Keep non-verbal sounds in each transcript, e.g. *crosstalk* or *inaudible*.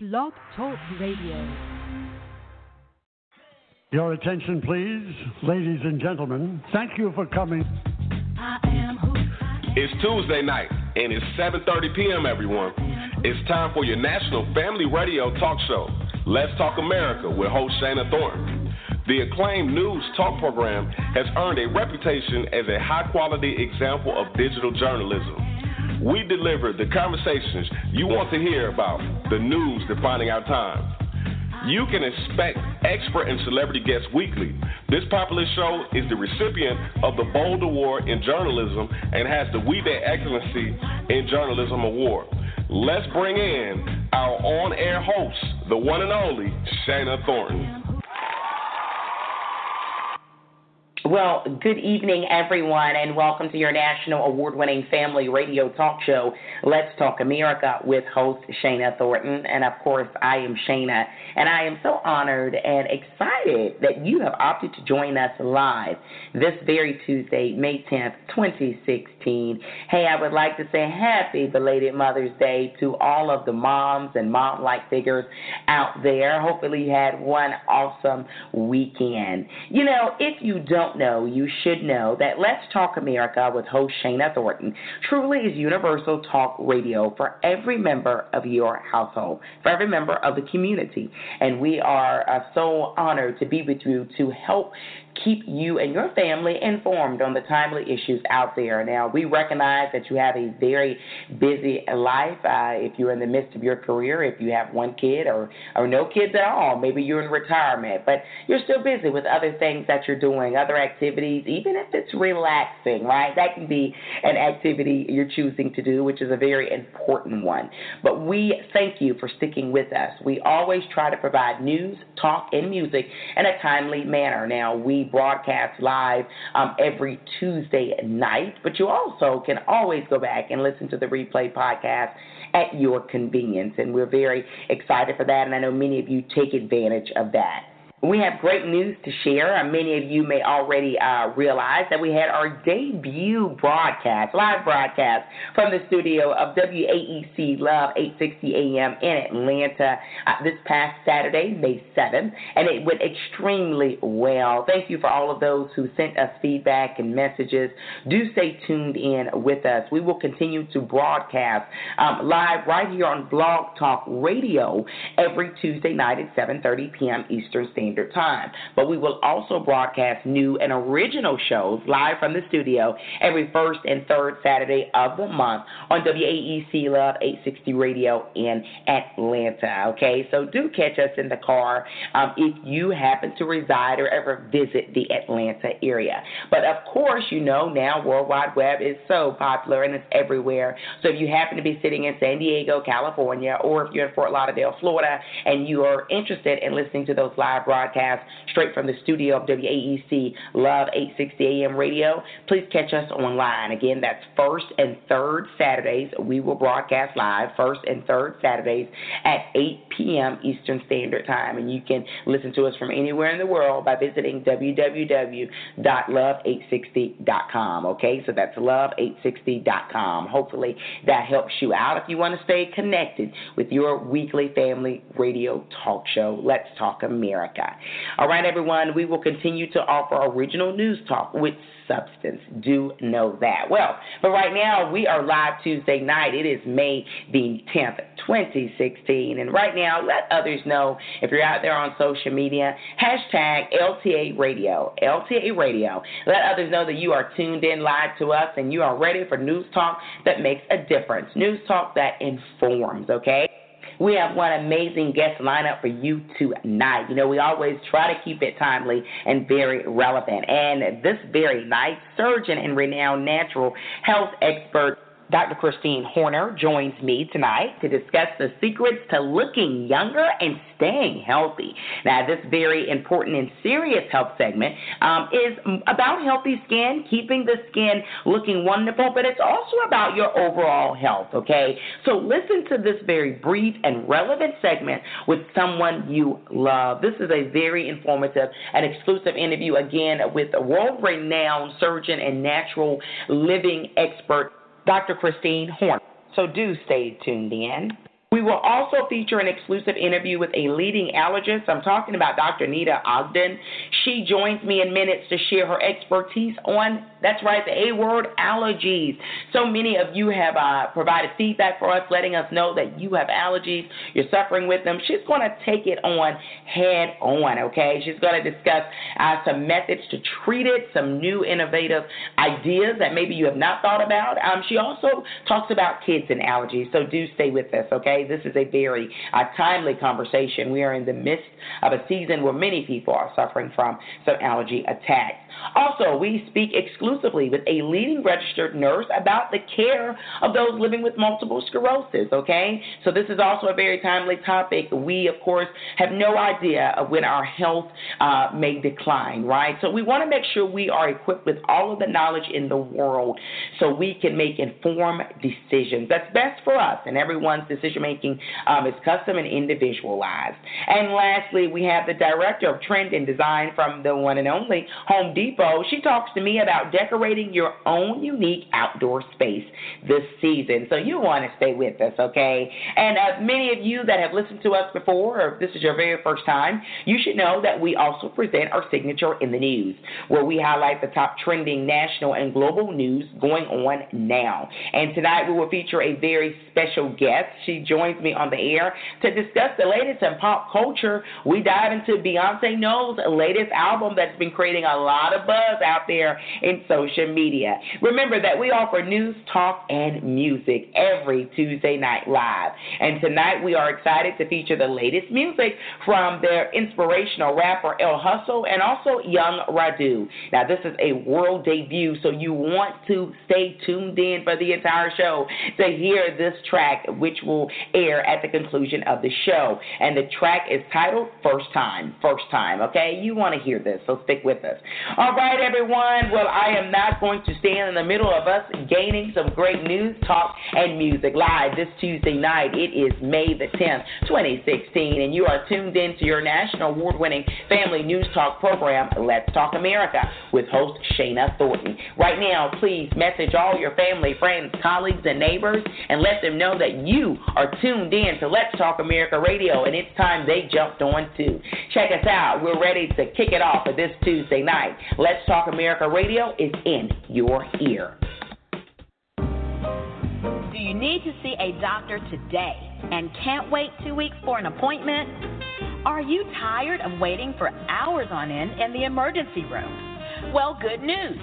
Blog Talk Radio. Your attention, please, ladies and gentlemen. Thank you for coming. It's Tuesday night, and it's 7:30 p.m. Everyone, it's time for your national family radio talk show. Let's Talk America with host Shana Thornton. The acclaimed news talk program has earned a reputation as a high-quality example of digital journalism. We deliver the conversations you want to hear about, the news defining our time. You can expect expert and celebrity guests weekly. This popular show is the recipient of the Bold Award in Journalism and has the We Day Excellency in Journalism Award. Let's bring in our on air host, the one and only Shana Thornton. Well, good evening, everyone, and welcome to your national award winning family radio talk show, Let's Talk America, with host Shana Thornton. And of course, I am Shana, and I am so honored and excited that you have opted to join us live this very Tuesday, May 10th, 2016. Hey, I would like to say happy belated Mother's Day to all of the moms and mom like figures out there. Hopefully, you had one awesome weekend. You know, if you don't know, you should know that Let's Talk America with host Shana Thornton truly is universal talk radio for every member of your household, for every member of the community. And we are uh, so honored to be with you to help keep you and your family informed on the timely issues out there. Now, we recognize that you have a very busy life. Uh, if you're in the midst of your career, if you have one kid or, or no kids at all, maybe you're in retirement, but you're still busy with other things that you're doing, other activities, even if it's relaxing, right? That can be an activity you're choosing to do, which is a very important one. But we thank you for sticking with us. We always try to provide news, talk, and music in a timely manner. Now, we broadcast live um, every Tuesday night, but you also can always go back and listen to the replay podcast at your convenience. And we're very excited for that, and I know many of you take advantage of that. We have great news to share. Uh, many of you may already uh, realize that we had our debut broadcast, live broadcast from the studio of WAEC Love 860 AM in Atlanta uh, this past Saturday, May 7th, and it went extremely well. Thank you for all of those who sent us feedback and messages. Do stay tuned in with us. We will continue to broadcast um, live right here on Blog Talk Radio every Tuesday night at 7:30 p.m. Eastern Standard. Time. But we will also broadcast new and original shows live from the studio every first and third Saturday of the month on WAEC Love 860 Radio in Atlanta. Okay, so do catch us in the car um, if you happen to reside or ever visit the Atlanta area. But of course, you know now World Wide Web is so popular and it's everywhere. So if you happen to be sitting in San Diego, California, or if you're in Fort Lauderdale, Florida, and you are interested in listening to those live broadcasts, broadcast straight from the studio of WAEC Love 860 AM radio. Please catch us online. Again, that's first and third Saturdays. We will broadcast live first and third Saturdays at 8 p.m. Eastern Standard Time. And you can listen to us from anywhere in the world by visiting www.love860.com. Okay, so that's love860.com. Hopefully that helps you out if you want to stay connected with your weekly family radio talk show. Let's Talk America. All right, everyone, we will continue to offer original news talk with substance. Do know that. Well, but right now we are live Tuesday night. It is May the 10th, 2016. And right now, let others know if you're out there on social media, hashtag LTA Radio. LTA Radio. Let others know that you are tuned in live to us and you are ready for news talk that makes a difference. News talk that informs, okay? We have one amazing guest lineup for you tonight. You know, we always try to keep it timely and very relevant. And this very night, surgeon and renowned natural health expert Dr. Christine Horner joins me tonight to discuss the secrets to looking younger and staying healthy. Now, this very important and serious health segment um, is about healthy skin, keeping the skin looking wonderful, but it's also about your overall health, okay? So, listen to this very brief and relevant segment with someone you love. This is a very informative and exclusive interview, again, with a world renowned surgeon and natural living expert Dr. Christine Horner. So do stay tuned in. We will also feature an exclusive interview with a leading allergist. I'm talking about Dr. Nita Ogden. She joins me in minutes to share her expertise on, that's right, the A word, allergies. So many of you have uh, provided feedback for us, letting us know that you have allergies, you're suffering with them. She's going to take it on head on, okay? She's going to discuss uh, some methods to treat it, some new innovative ideas that maybe you have not thought about. Um, she also talks about kids and allergies, so do stay with us, okay? This is a very uh, timely conversation. We are in the midst of a season where many people are suffering from some allergy attacks. Also, we speak exclusively with a leading registered nurse about the care of those living with multiple sclerosis, okay? So, this is also a very timely topic. We, of course, have no idea of when our health uh, may decline, right? So, we want to make sure we are equipped with all of the knowledge in the world so we can make informed decisions. That's best for us, and everyone's decision making um, is custom and individualized. And lastly, we have the director of trend and design from the one and only Home Depot. Depot, she talks to me about decorating your own unique outdoor space this season. So you want to stay with us, okay? And uh, many of you that have listened to us before, or if this is your very first time, you should know that we also present our signature in the news, where we highlight the top trending national and global news going on now. And tonight we will feature a very special guest. She joins me on the air to discuss the latest in pop culture. We dive into Beyonce Knowles' latest album that's been creating a lot of of buzz out there in social media. Remember that we offer news, talk, and music every Tuesday night live. And tonight we are excited to feature the latest music from their inspirational rapper El Hustle and also Young Radu. Now, this is a world debut, so you want to stay tuned in for the entire show to hear this track, which will air at the conclusion of the show. And the track is titled First Time. First Time, okay? You want to hear this, so stick with us. All right, everyone. Well, I am not going to stand in the middle of us gaining some great news, talk, and music live this Tuesday night. It is May the 10th, 2016, and you are tuned in to your national award winning family news talk program, Let's Talk America, with host Shana Thornton. Right now, please message all your family, friends, colleagues, and neighbors and let them know that you are tuned in to Let's Talk America Radio, and it's time they jumped on too. Check us out. We're ready to kick it off for this Tuesday night. Let's Talk America Radio is in your ear. Do you need to see a doctor today and can't wait two weeks for an appointment? Are you tired of waiting for hours on end in the emergency room? Well, good news.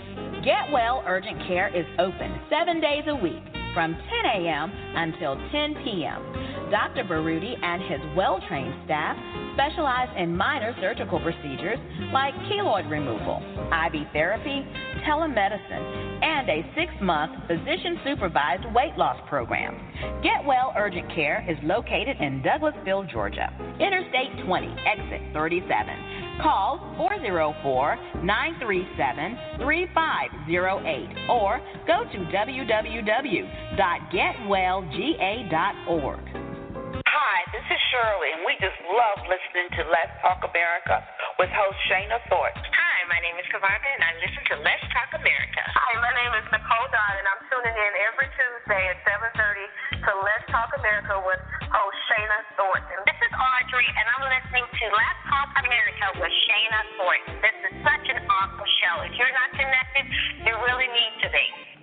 Get Well Urgent Care is open seven days a week from 10 a.m. until 10 p.m. Dr. Baruti and his well trained staff specialize in minor surgical procedures like keloid removal, IV therapy, telemedicine, and a six month physician supervised weight loss program. Get Well Urgent Care is located in Douglasville, Georgia, Interstate 20, exit 37. Call 404 937 3508 or go to www.getwellga.org. Hi, this is Shirley, and we just love listening to Let's Talk America with host Shana Thornton. Hi, my name is Kavarga, and I listen to Let's Talk America. Hi, my name is Nicole Dodd, and I'm tuning in every Tuesday at 7.30 to Let's Talk America with host Shana Thornton. This is Audrey, and I'm listening to Let's Talk America with Shana Thornton. This is such an awesome show. If you're not connected, you really need to be.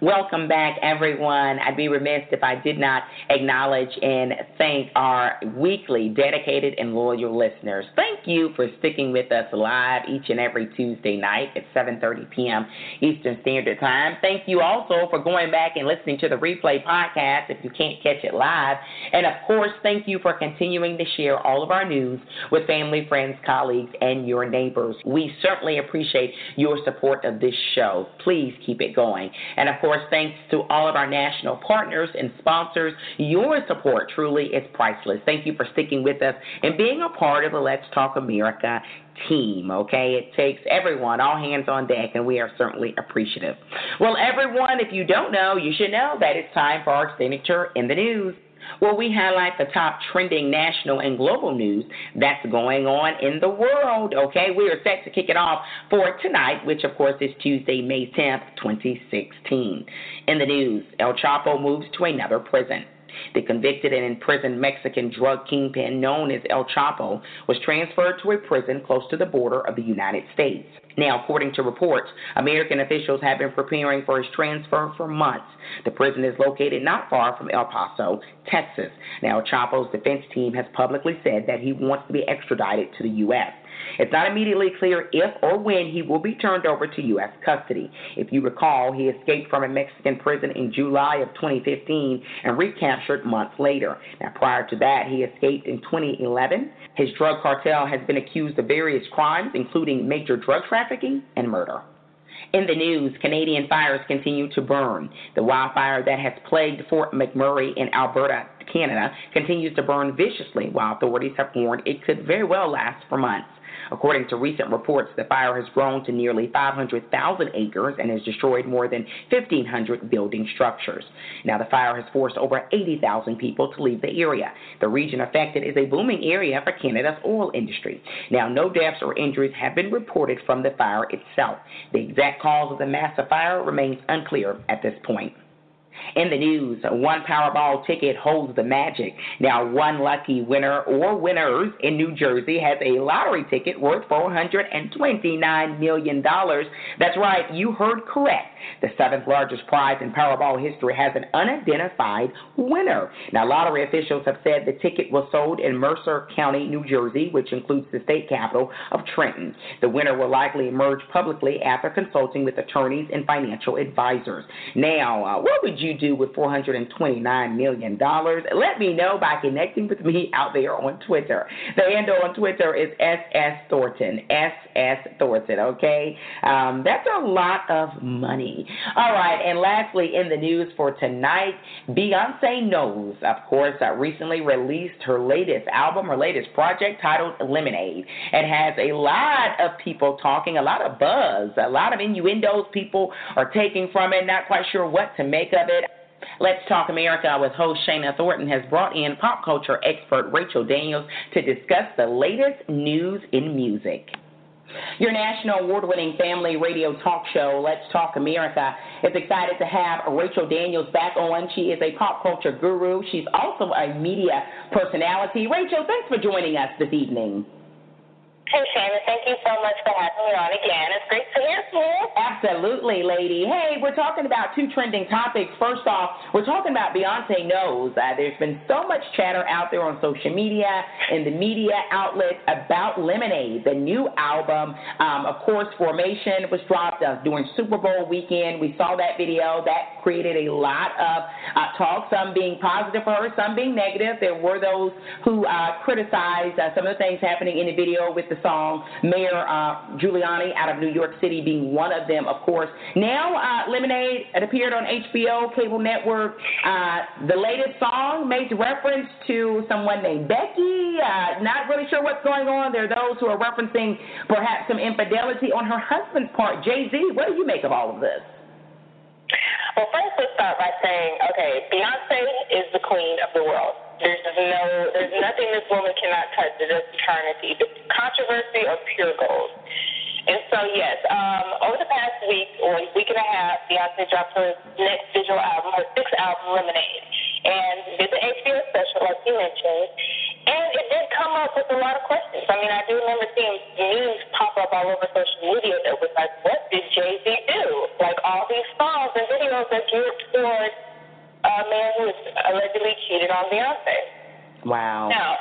Welcome back, everyone. I'd be remiss if I did not acknowledge and thank our weekly dedicated and loyal listeners. Thank you for sticking with us live each and every Tuesday night at 7:30 p.m. Eastern Standard Time. Thank you also for going back and listening to the replay podcast if you can't catch it live. And of course, thank you for continuing to share all of our news with family, friends, colleagues, and your neighbors. We certainly appreciate your support of this show. Please keep it going. And of course, thanks to all of our national partners and sponsors. Your support truly is priceless. Thank you for sticking with us and being a part of the Let's Talk America team, okay? It takes everyone, all hands on deck, and we are certainly appreciative. Well, everyone, if you don't know, you should know that it's time for our signature in the news where we highlight the top trending national and global news that's going on in the world. Okay, we are set to kick it off for tonight, which of course is Tuesday, May 10th, 2016. In the news, El Chapo moves to another prison. The convicted and imprisoned Mexican drug kingpin known as El Chapo was transferred to a prison close to the border of the United States. Now, according to reports, American officials have been preparing for his transfer for months. The prison is located not far from El Paso, Texas. Now, Chapo's defense team has publicly said that he wants to be extradited to the U.S. It's not immediately clear if or when he will be turned over to U.S. custody. If you recall, he escaped from a Mexican prison in July of 2015 and recaptured months later. Now, prior to that, he escaped in 2011. His drug cartel has been accused of various crimes, including major drug trafficking and murder. In the news, Canadian fires continue to burn. The wildfire that has plagued Fort McMurray in Alberta, Canada, continues to burn viciously, while authorities have warned it could very well last for months. According to recent reports, the fire has grown to nearly 500,000 acres and has destroyed more than 1,500 building structures. Now, the fire has forced over 80,000 people to leave the area. The region affected is a booming area for Canada's oil industry. Now, no deaths or injuries have been reported from the fire itself. The exact cause of the massive fire remains unclear at this point. In the news, one Powerball ticket holds the magic. Now, one lucky winner or winners in New Jersey has a lottery ticket worth $429 million. That's right, you heard correct. The seventh largest prize in Powerball history has an unidentified winner. Now, lottery officials have said the ticket was sold in Mercer County, New Jersey, which includes the state capital of Trenton. The winner will likely emerge publicly after consulting with attorneys and financial advisors. Now, uh, what would you do with $429 million? Let me know by connecting with me out there on Twitter. The handle on Twitter is SS Thornton. SS Thornton, okay? Um, that's a lot of money. All right, and lastly, in the news for tonight, Beyonce Knowles, of course, uh, recently released her latest album, her latest project titled Lemonade. It has a lot of people talking, a lot of buzz, a lot of innuendos people are taking from it, not quite sure what to make of it. Let's Talk America with host Shana Thornton has brought in pop culture expert Rachel Daniels to discuss the latest news in music. Your national award winning family radio talk show, Let's Talk America, is excited to have Rachel Daniels back on. She is a pop culture guru. She's also a media personality. Rachel, thanks for joining us this evening. Hey, Shannon, thank you so much for having me on again. It's great to hear from you. Absolutely, lady. Hey, we're talking about two trending topics. First off, we're talking about Beyonce Knowles. Uh, there's been so much chatter out there on social media and the media outlets about Lemonade, the new album. Um, of course, Formation was dropped uh, during Super Bowl weekend. We saw that video. That created a lot of uh, talk, some being positive for her, some being negative. There were those who uh, criticized uh, some of the things happening in the video with the song, Mayor uh, Giuliani out of New York City being one of them, of course. Now, uh, Lemonade, it appeared on HBO, cable network. Uh, the latest song makes reference to someone named Becky. Uh, not really sure what's going on. There are those who are referencing perhaps some infidelity on her husband's part. Jay Z, what do you make of all of this? Well, first, let's start by saying, okay, Beyonce is the queen of the world. There's no, there's nothing this woman cannot touch that does eternity. Controversy or pure gold. And so, yes, um, over the past week or week and a half, Beyonce dropped her next digital album, her sixth album, Lemonade, and did the HBO special, like you mentioned. And it did come up with a lot of questions. I mean, I do remember seeing news pop up all over social media that was like, what did Jay Z do? Like all these songs and videos that geared toward a man who was allegedly cheated on Beyonce. Wow. Now,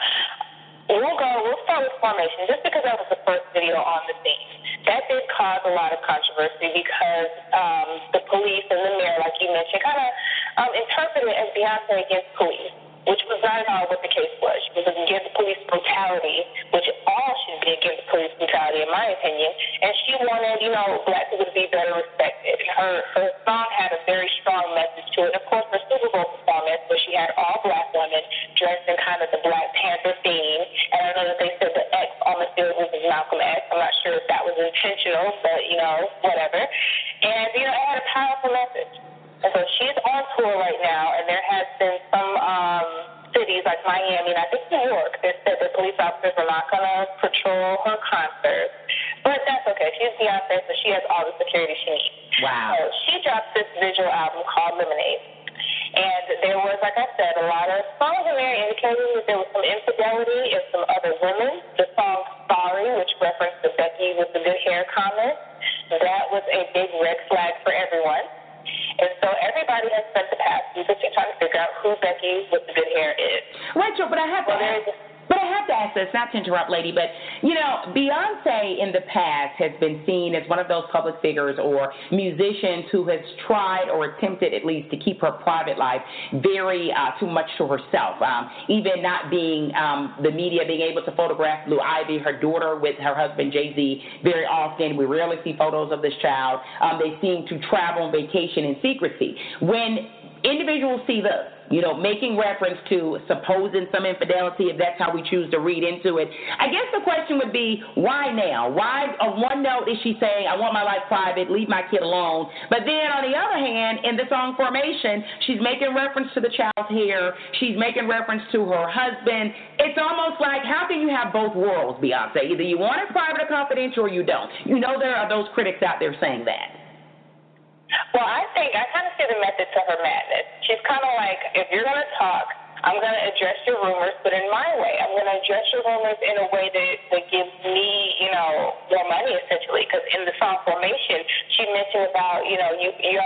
we'll go, we'll start with Formation, just because that was the first video on the scene. That did cause a lot of controversy because um, the police and the mayor, like you mentioned, kind of um, interpreted it as Beyonce against police which was not at all what the case was. She was against police brutality, which all should be against police brutality, in my opinion. And she wanted, you know, black people to be better respected. Her her song had a very strong message to it. Of course, her Super Bowl performance, where she had all black women dressed in kind of the Black Panther theme. And I know that they said the X on the field was Malcolm X. I'm not sure if that was intentional, but you know, whatever. And you know, it had a powerful message. And so she's on tour right now, and there has been some um, cities like Miami and I think New York that said that police officers are not going to patrol her concert. But that's okay. She's Beyonce, so she has all the security she needs. Wow. So she dropped this visual album called Lemonade. And there was, like I said, a lot of songs in there indicating that there was some infidelity in some other women. The song Sorry, which referenced the Becky with the good hair comment, that was a big red flag for everyone. And so everybody has spent the past or trying to figure out who Becky with the good hair is. Rachel, but I have Well, to. But I have to ask this, not to interrupt, lady, but you know, Beyonce in the past has been seen as one of those public figures or musicians who has tried or attempted at least to keep her private life very uh, too much to herself. Um, even not being um, the media being able to photograph Blue Ivy, her daughter, with her husband Jay Z very often. We rarely see photos of this child. Um, they seem to travel on vacation in secrecy. When individuals see this, you know, making reference to supposing some infidelity, if that's how we choose to read into it. I guess the question would be, why now? Why, on one note, is she saying, I want my life private, leave my kid alone? But then on the other hand, in the song Formation, she's making reference to the child's hair, she's making reference to her husband. It's almost like, how can you have both worlds, Beyonce? Either you want it private or confidential or you don't. You know, there are those critics out there saying that. Well, I think I kind of see the method to her madness. She's kind of like, if you're going to talk, I'm going to address your rumors, but in my way. I'm going to address your rumors in a way that, that gives me, you know, more money, essentially. Because in the song Formation, she mentioned about, you know, you, you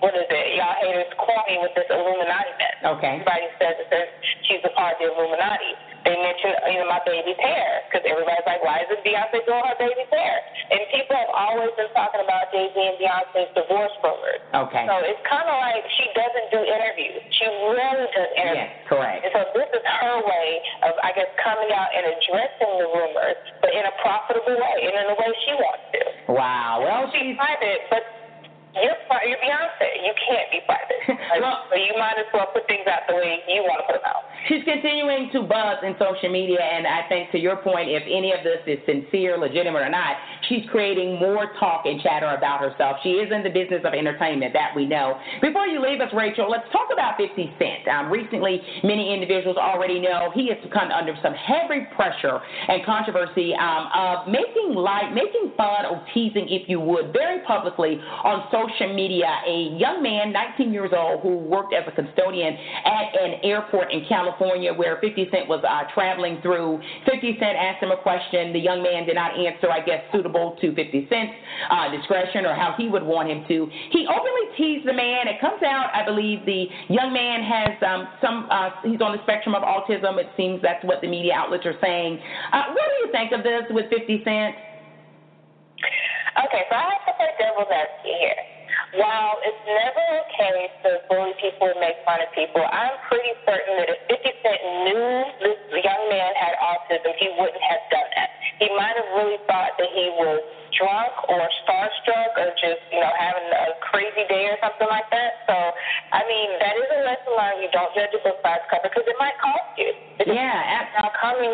what is it? Y'all haters corny with this Illuminati mess. Okay. Everybody says that she's a part of the Illuminati. They mention, you know, my baby's hair because everybody's like, why is it Beyonce doing her baby's hair? And people have always been talking about Jay Z and Beyonce's divorce rumors. Okay. So it's kind of like she doesn't do interviews. She rarely does interviews. Yes, correct. And so this is her way of, I guess, coming out and addressing the rumors, but in a profitable way and in the way she wants to. Wow. Well, She's she's private, but you're, you're Beyonce. You can't be private. Like, Well- so you might as well put things out the way you want to put them out. She's continuing to buzz in social media, and I think to your point, if any of this is sincere, legitimate, or not, she's creating more talk and chatter about herself. She is in the business of entertainment, that we know. Before you leave us, Rachel, let's talk about 50 Cent. Um, recently, many individuals already know he has come under some heavy pressure and controversy um, of making light, making fun or teasing, if you would, very publicly on social media. A young man, 19 years old, who worked as a custodian at an airport in California where 50 Cent was uh, traveling through. 50 Cent asked him a question. The young man did not answer, I guess, suitable to 50 Cent's uh, discretion or how he would want him to. He openly teased the man. It comes out, I believe, the young man has um, some, uh, he's on the spectrum of autism. It seems that's what the media outlets are saying. Uh, what do you think of this with 50 Cent? Okay, so I have to play devil's advocate here. While it's never okay to bully people and make fun of people, I'm pretty certain that if 50 Cent knew this young man had autism, he wouldn't have done that. He might have really thought that he was drunk or starstruck or just, you know, having a crazy day or something like that. So, I mean, that is a lesson learned. You don't judge a book by its cover because it might cost you. Because Yeah, now coming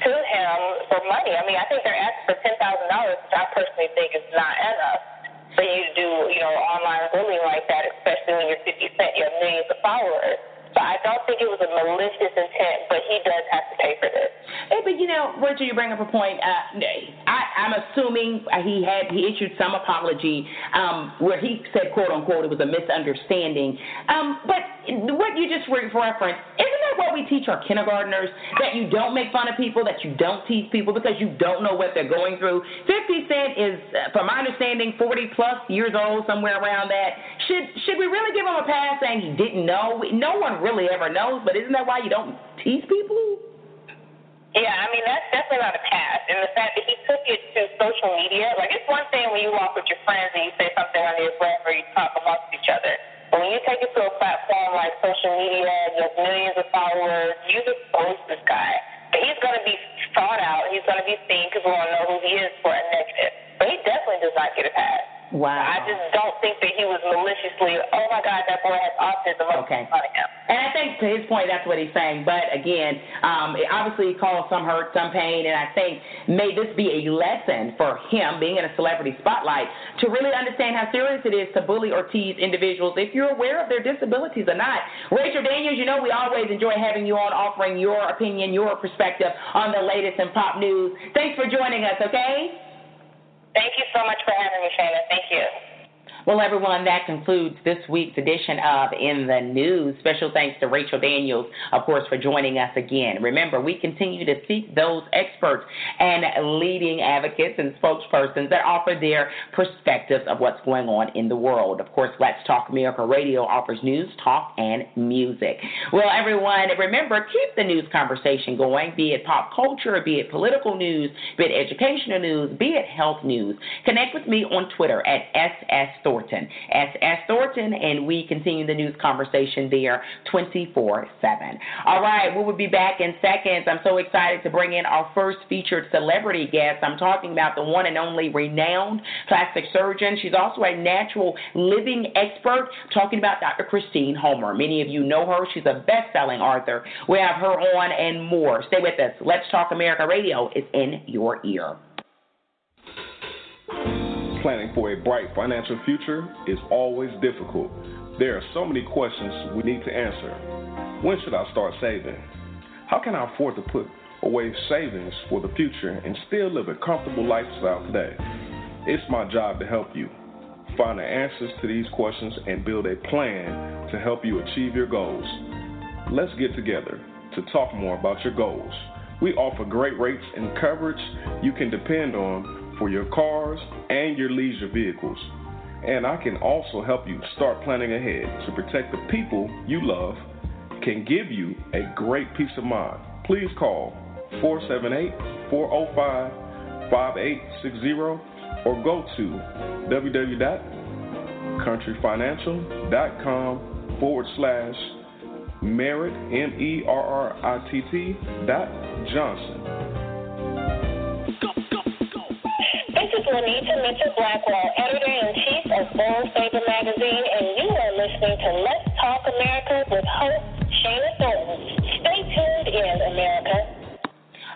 to him for money. I mean, I think they're asking for ten thousand dollars, which I personally think is not enough for you to do, you know, online bullying like that, especially when you're 50 Cent, you have millions of followers. So I don't think it was a malicious intent, but he does have to pay for this. Hey, but you know, Rachel, you bring up a point. Uh, I, I'm assuming he had he issued some apology um, where he said, "quote unquote," it was a misunderstanding. Um, but what you just referenced, isn't that what we teach our kindergartners? That you don't make fun of people, that you don't tease people because you don't know what they're going through. 50 Cent is, uh, from my understanding, 40 plus years old, somewhere around that. Should should we really give him a pass saying he didn't know? No one really ever knows, but isn't that why you don't tease people? Yeah, I mean that's definitely not a pass. And the fact that he took it to social media, like it's one thing when you walk with your friends and you say something on your breath or you talk amongst each other. When you take it to a platform like social media, you have millions of followers, you expose this guy. He's going to be sought out. He's going to be seen. People want to know who he is for a negative. But he definitely does not get a pass. Wow. I just don't think that he was maliciously, oh my God, that boy has autism. Okay. make fun of him. And I think to his point, that's what he's saying. But again, um, it obviously caused some hurt, some pain, and I think may this be a lesson for him being in a celebrity spotlight to really understand how serious it is to bully or tease individuals if you're aware of their disabilities or not. Rachel Daniels, you know we always enjoy having you on, offering your opinion, your perspective on the latest in pop news. Thanks for joining us. Okay. Thank you so much for having me, Shayna. Thank you. Well, everyone, that concludes this week's edition of In the News. Special thanks to Rachel Daniels, of course, for joining us again. Remember, we continue to seek those experts and leading advocates and spokespersons that offer their perspectives of what's going on in the world. Of course, Let's Talk America Radio offers news, talk, and music. Well, everyone, remember, keep the news conversation going, be it pop culture, be it political news, be it educational news, be it health news. Connect with me on Twitter at SS Thornton. S.S. Thornton, and we continue the news conversation there 24 7. All right, we will be back in seconds. I'm so excited to bring in our first featured celebrity guest. I'm talking about the one and only renowned plastic surgeon. She's also a natural living expert, talking about Dr. Christine Horner. Many of you know her. She's a best selling author. We have her on and more. Stay with us. Let's Talk America Radio is in your ear. Planning for a bright financial future is always difficult. There are so many questions we need to answer. When should I start saving? How can I afford to put away savings for the future and still live a comfortable lifestyle today? It's my job to help you find the answers to these questions and build a plan to help you achieve your goals. Let's get together to talk more about your goals. We offer great rates and coverage you can depend on for your cars and your leisure vehicles. And I can also help you start planning ahead to protect the people you love, can give you a great peace of mind. Please call 478 405 5860 or go to www.countryfinancial.com forward slash Merritt, M E R R I T T dot Johnson. Lanita Mitchell Blackwell, editor-in-chief of Bold Saber magazine, and you are listening to Let's Talk America with host Shana Thornton. Stay tuned in, America.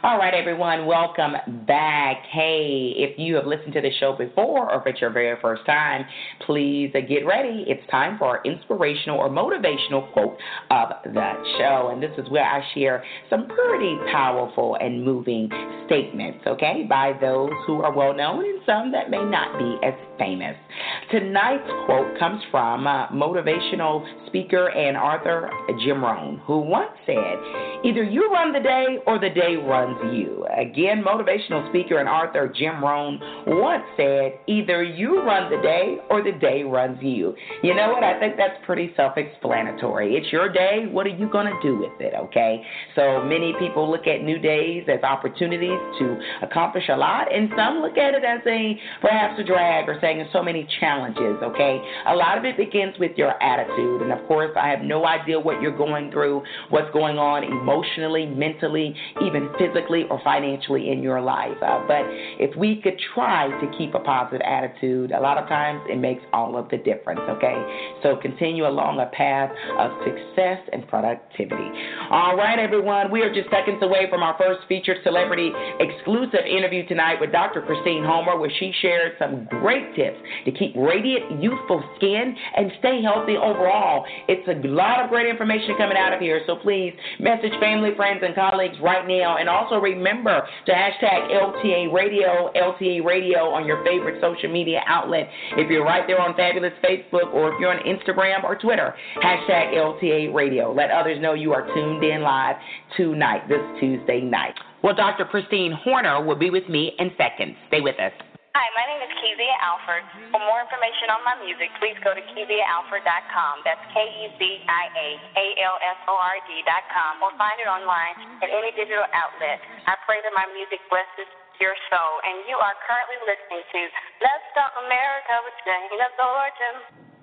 All right, everyone, welcome back. Hey, if you have listened to the show before or if it's your very first time, please get ready. It's time for our inspirational or motivational quote of the show. And this is where I share some pretty powerful and moving statements, okay, by those who are well known and some that may not be as famous. Tonight's quote comes from uh, motivational speaker and author Jim Rohn, who once said, Either you run the day or the day runs you. Again, motivational speaker and author Jim Rohn once said, either you run the day or the day runs you. You know what? I think that's pretty self explanatory. It's your day. What are you going to do with it? Okay? So many people look at new days as opportunities to accomplish a lot, and some look at it as a perhaps a drag or saying so many challenges. Okay? A lot of it begins with your attitude. And of course, I have no idea what you're going through, what's going on emotionally, mentally, even physically or financially in your life. Uh, but if we could try to keep a positive attitude, a lot of times it makes all of the difference, okay? So continue along a path of success and productivity. All right, everyone, we are just seconds away from our first featured celebrity exclusive interview tonight with Dr. Christine Horner, where she shared some great tips to keep radiant, youthful skin and stay healthy overall. It's a lot of great information coming out of here, so please message family, friends, and colleagues right now, and also remember to hashtag LTA Radio, LTA Radio on your favorite social media outlet. If you're right there on Fabulous Facebook or if you're on Instagram or Twitter, hashtag LTA Radio. Let others know you are tuned in live tonight, this Tuesday night. Well, Dr. Christine Horner will be with me in seconds. Stay with us. Hi, my name is Kezia Alford. For more information on my music, please go to KeziaAlford.com. That's K E Z I A A L F O R D.com or find it online at any digital outlet. I pray that my music blesses your soul. And you are currently listening to Let's Talk America with Shana Thornton.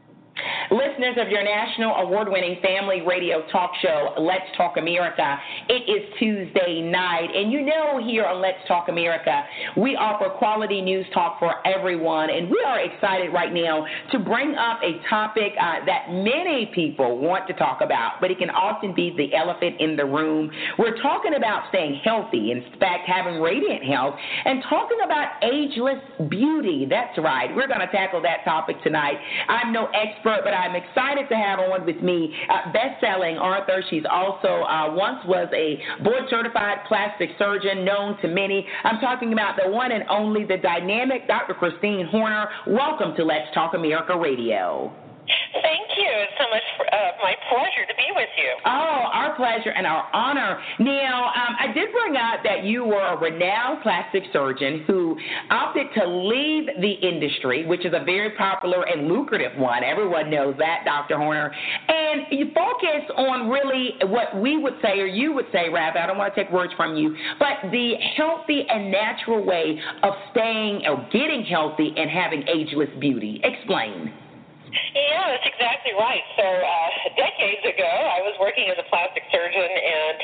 Listeners of your national award winning family radio talk show, Let's Talk America, it is Tuesday night. And you know, here on Let's Talk America, we offer quality news talk for everyone. And we are excited right now to bring up a topic uh, that many people want to talk about, but it can often be the elephant in the room. We're talking about staying healthy, in fact, having radiant health, and talking about ageless beauty. That's right. We're going to tackle that topic tonight. I'm no expert expert, but I'm excited to have on with me uh, best-selling author. She's also uh, once was a board-certified plastic surgeon, known to many. I'm talking about the one and only, the dynamic Dr. Christine Horner. Welcome to Let's Talk America Radio. Thank so much uh, my pleasure to be with you. Oh, our pleasure and our honor. Now, um, I did bring up that you were a renowned plastic surgeon who opted to leave the industry, which is a very popular and lucrative one. Everyone knows that, Dr. Horner. And you focus on really what we would say, or you would say, rather, I don't want to take words from you, but the healthy and natural way of staying or getting healthy and having ageless beauty. Explain. Yeah, that's exactly right. So uh, decades ago, I was working as a plastic surgeon and,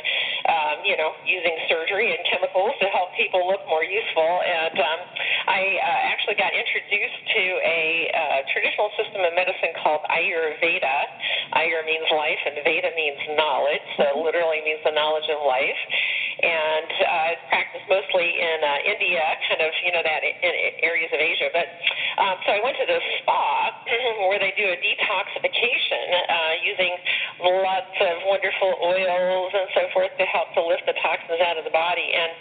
um, you know, using surgery and chemicals to help people look more useful. And um, I uh, actually got introduced to a uh, traditional system of medicine called Ayurveda. Ayur means life, and Veda means knowledge. So it literally means the knowledge of life. And uh, it's practiced mostly in uh, India, kind of, you know, that in areas of Asia. But um, so I went to this spa *clears throat* where they do a detoxification uh, using lots of wonderful oils and so forth to help to lift the toxins out of the body. And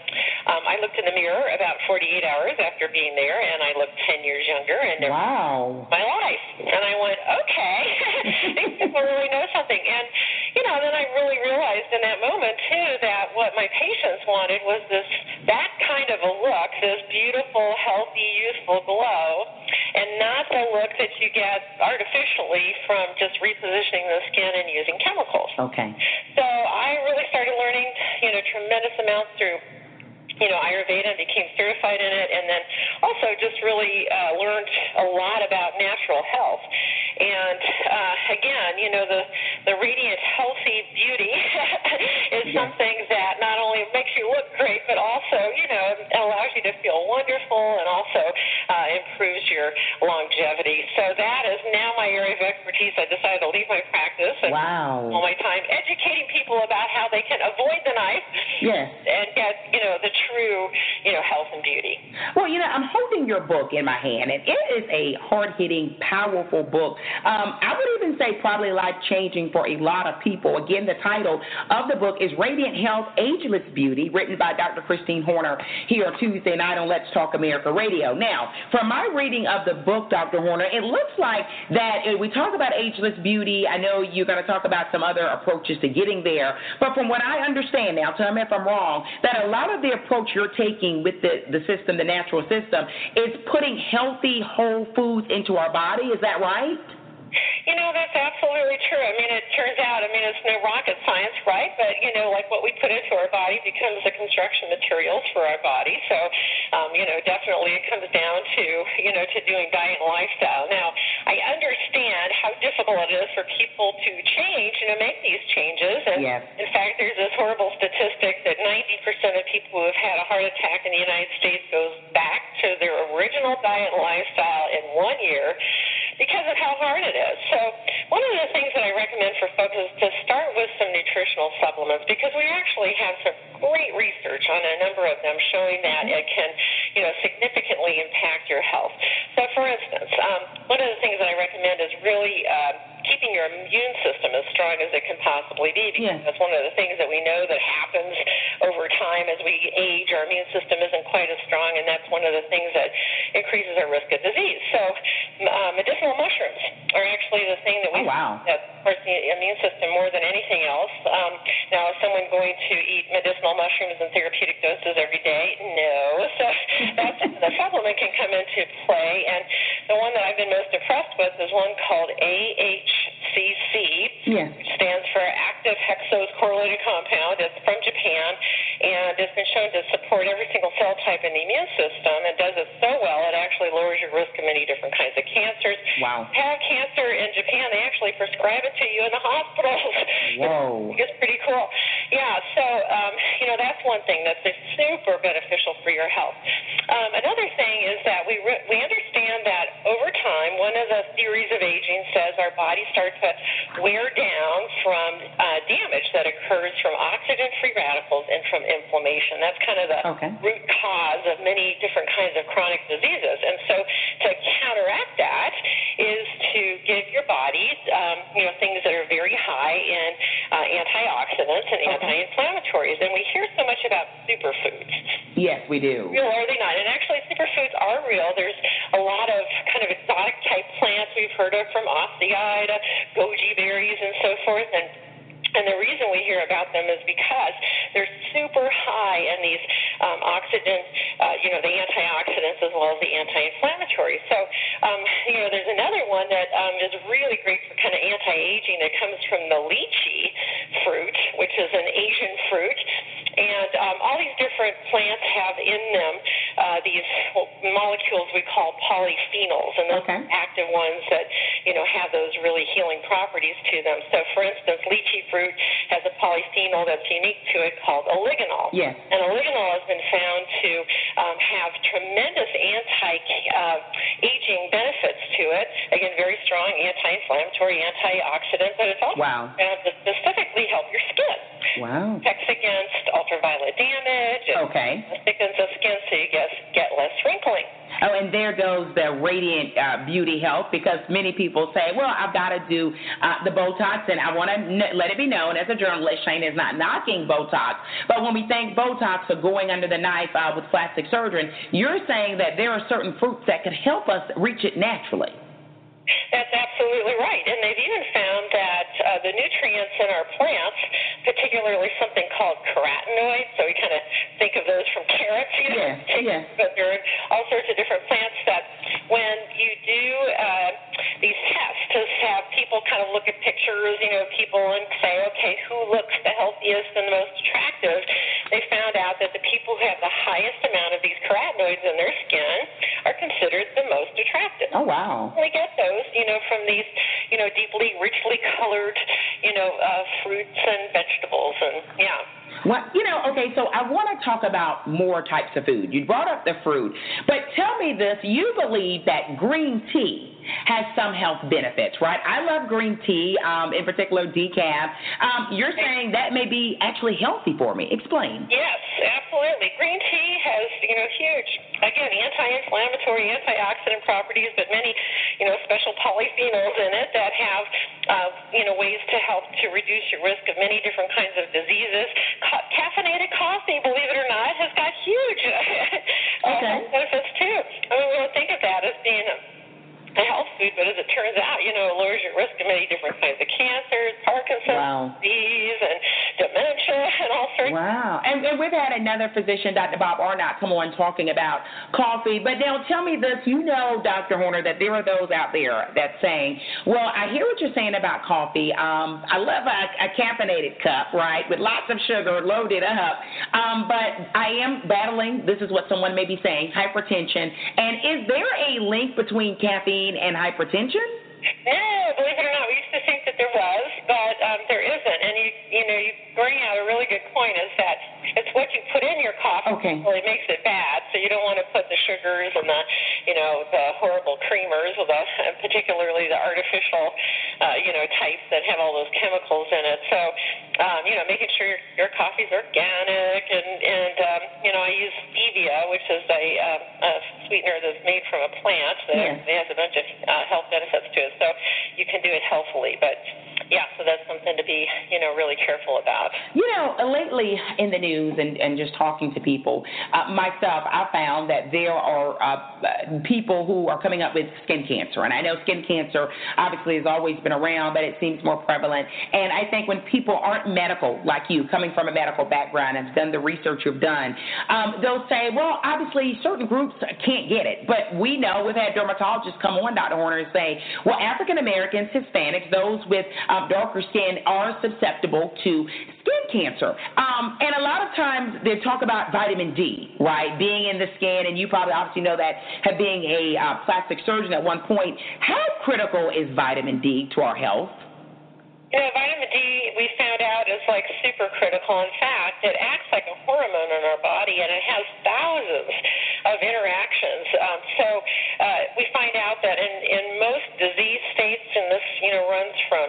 um, I looked in the mirror about 48 hours after being there, and I looked 10 years younger. And wow, my life. And I went, okay, *laughs* these people really know something. And you know, then I really realized in that moment too that what my patients wanted was this that kind of a look, this beautiful, healthy, youthful glow, and not the look that you get artificially from just repositioning the skin and using chemicals. Okay. So I really started learning, you know, tremendous amounts through you know, Ayurveda and became certified in it, and then also just really uh, learned a lot about natural health. And uh, again, you know, the the radiant, healthy beauty *laughs* is yes. something that not only makes you look great, but also, you know, allows you to feel wonderful and also uh, improves your longevity. So that is now my area of expertise. I decided to leave my practice and wow. all my time educating people about how they can avoid the knife yes. and get, you know, the true, you know, health and beauty. Well, you know, I'm holding your book in my hand, and it is a hard-hitting, powerful book. Um, I would even say probably life-changing for a lot of people. Again, the title of the book is Radiant Health, Ageless Beauty, written by Dr. Christine Horner here Tuesday night on Let's Talk America Radio. Now, from my reading of the book, Dr. Horner, it looks like that we talk about ageless beauty. I know you're going to talk about some other approaches to getting there, but from what I understand now, tell me if I'm wrong, that a lot of the approach approach you're taking with the, the system, the natural system, is putting healthy, whole foods into our body. Is that right? You know, that's absolutely true. I mean, it turns out, I mean, it's no rocket science, right? But, you know, like what we put into our body becomes the construction materials for our body. So, um, you know, definitely it comes down to, you know, to doing diet and lifestyle. Now, I understand how difficult it is for people to change, you know, make these changes. And yes. in fact, there's this horrible statistic that 90% of people who have had a heart attack in the United States goes back to their original diet and lifestyle in one year because of how hard it is. So one of the things that I recommend for folks is to start with some nutritional supplements because we actually have some great research on a number of them showing that it can, you know, significantly impact your health. So for instance, um, one of the things that I recommend is really uh, keeping your immune system as strong as it can possibly be because yes. that's one of the things that we know that happens over time as we age. Our immune system isn't quite as strong, and that's one of the things that increases our risk of disease. So, uh, medicinal mushrooms are actually the thing that we oh, wow. that supports the immune system more than anything else. Um, now, is someone going to eat medicinal mushrooms in therapeutic doses every day? No. *laughs* So that's the supplement can come into play, and the one that I've been most impressed with is one called AH AHCC, yes. which stands for Active Hexose Correlated Compound. It's from Japan, and it's been shown to support every single cell type in the immune system. It does it so well, it actually lowers your risk of many different kinds of cancers. Wow. Have cancer in Japan, they actually prescribe it to you in the *laughs* hospitals. Whoa. it's pretty cool. Yeah, so, um, you know, that's one thing that's super beneficial for your health. Um, another thing is that we, re- we understand that over time, one of the theories of aging says our body start to wear down from uh, damage that occurs from oxygen free radicals and from inflammation. That's kind of the okay. root cause of many different kinds of chronic diseases. And so to counteract that is to give your body, um, you know, things that are very high in uh, antioxidants and anti-inflammatories. And we hear so much about superfoods. Yes, we do. Real are they not? And actually, superfoods are real. There's a lot of kind of exotic type plants we've heard of, from acai goji berries and so forth, and and the reason we hear about them is because they're super high in these um, oxidant, uh, you know, the antioxidants as well as the anti-inflammatories. So, um, you know, there's another one that um, is really great for kind of anti-aging that comes from the lychee fruit, which is an Asian fruit. And um, all these different plants have in them uh, these molecules we call polyphenols, and those okay. active ones that, you know, have those really healing properties to them. So, for instance, lychee fruit fruit has a polyphenol that's unique to it called oligonol. Yes. And oligonol has been found to um, have tremendous anti-aging uh, benefits to it. Again, very strong anti-inflammatory, antioxidant, but it's also wow. found to specifically help your skin. Wow. Protects against ultraviolet damage. Okay. Thickens the skin so you get, get less wrinkling. Oh, and there goes the radiant uh, beauty health because many people say, well, I've got to do uh, the Botox, and I want to n- let it be known as a journalist, Shana is not knocking Botox. But when we think Botox or going under the knife uh, with plastic surgeon, you're saying that there are certain fruits that could help us reach it naturally. That's absolutely right. And they've even found that uh, the nutrients in our plants, particularly something called carotenoids, so we kind of think of those from carrots, you know, yeah, yeah. but there are all sorts of different plants that when you do uh, these tests to have people kind of look at pictures, you know, people and say, okay, who looks the healthiest and the most attractive, they found out that the people who have the highest amount of these carotenoids in their skin are considered the most attractive. Oh, wow. We get those you know, from these, you know, deeply, richly colored, you know, uh, fruits and vegetables, and yeah. Well, you know, okay, so I want to talk about more types of food. You brought up the fruit, but tell me this: you believe that green tea has some health benefits, right? I love green tea, um, in particular decaf. Um, you're saying that may be actually healthy for me. Explain. Yes, absolutely. Green tea has, you know, huge, again, anti-inflammatory, antioxidant properties, but many, you know, special polyphenols in it that have, uh, you know, ways to help to reduce your risk of many different kinds of diseases. Ca- caffeinated coffee, believe it or not, has got huge *laughs* uh, okay. benefits too. I mean, we don't think of that as being a health food, but as it turns out, you know, it lowers your risk of many different kinds of cancers, Parkinson's wow. disease, and dementia, and all sorts. Wow. And, and we've had another physician, Dr. Bob Arnot, come on talking about coffee. But now tell me this: you know, Dr. Horner, that there are those out there that saying, "Well, I hear what you're saying about coffee. Um, I love a, a caffeinated cup, right, with lots of sugar loaded up. Um, but I am battling. This is what someone may be saying: hypertension. And is there a link between caffeine and hypertension? No, believe it or not, we used to think that there was, but um, there isn't. And you, you know, you bring out a really good point is that it's what you put in your coffee okay. really makes it bad. So you don't want to put the sugars and the, you know, the horrible creamers, or the, particularly the artificial, uh, you know, types that have all those chemicals in it. So, um, you know, making sure your, your coffee's organic, and and um, you know, I use stevia, which is a, um, a sweetener that's made from a plant that yeah. has a bunch of uh, health benefits to it. So you can do it healthfully, but yeah, so that's something to be, you know, really careful about. You know, lately in the news and, and just talking to people, uh, myself, I found that there are uh, people who are coming up with skin cancer. And I know skin cancer obviously has always been around, but it seems more prevalent. And I think when people aren't medical, like you, coming from a medical background and have done the research you've done, um, they'll say, well, obviously certain groups can't get it. But we know, we've had dermatologists come on, Dr. Horner, and say, well, African Americans, Hispanics, those with um, darker skin are susceptible to skin cancer. Um, and a lot of times they talk about vitamin D, right, being in the skin, and you probably obviously know that, have being a uh, plastic surgeon at one point. How critical is vitamin D to our health? Know, vitamin D, we found out, is like super critical. In fact, it acts like a hormone in our body, and it has thousands of interactions. Um, so uh, we find out that in, in most disease states, and this, you know, runs from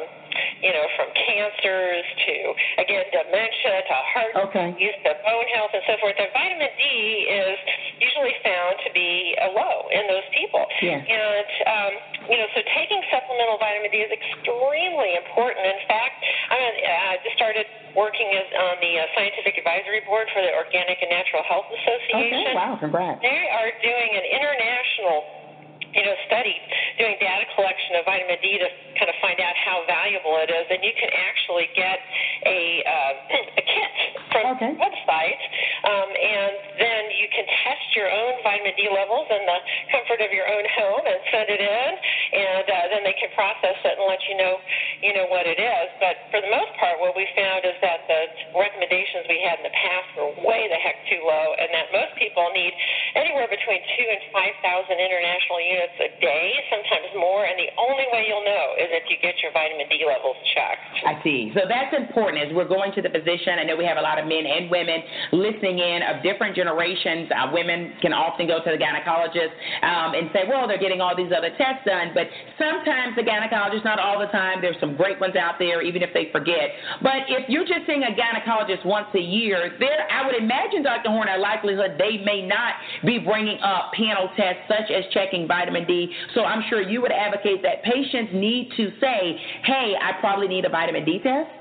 you know, from cancers to, again, dementia to heart okay. disease to bone health and so forth. And vitamin D is usually found to be a low in those people. Yeah. And, um, you know, so taking supplemental vitamin D is extremely important. In fact, I uh, just started working as on the uh, scientific advisory board for the Organic and Natural Health Association. Okay, wow, congrats. They are doing an international you know, study doing data collection of vitamin D to kind of find out how valuable it is, and you can actually get a, uh, *clears throat* a kit from okay. the website, um, and then you can test your own vitamin D levels in the comfort of your own home and send it in, and uh, then they can process it and let you know, you know what it is. But for the most part, what we found is that the recommendations we had in the past were way the heck too low, and that most people need anywhere between two and five thousand international units a day, sometimes more, and the only way you'll know is if you get your vitamin D levels checked. I see. So that's important as we're going to the physician. I know we have a lot of men and women listening in of different generations. Uh, women can often go to the gynecologist um, and say, well, they're getting all these other tests done, but sometimes the gynecologist, not all the time, there's some great ones out there, even if they forget. But if you're just seeing a gynecologist once a year, there, I would imagine, Dr. Horner, a likelihood they may not be bringing up panel tests such as checking vitamin D. So I'm sure you would advocate that patients need to say, hey, I probably need a vitamin D test?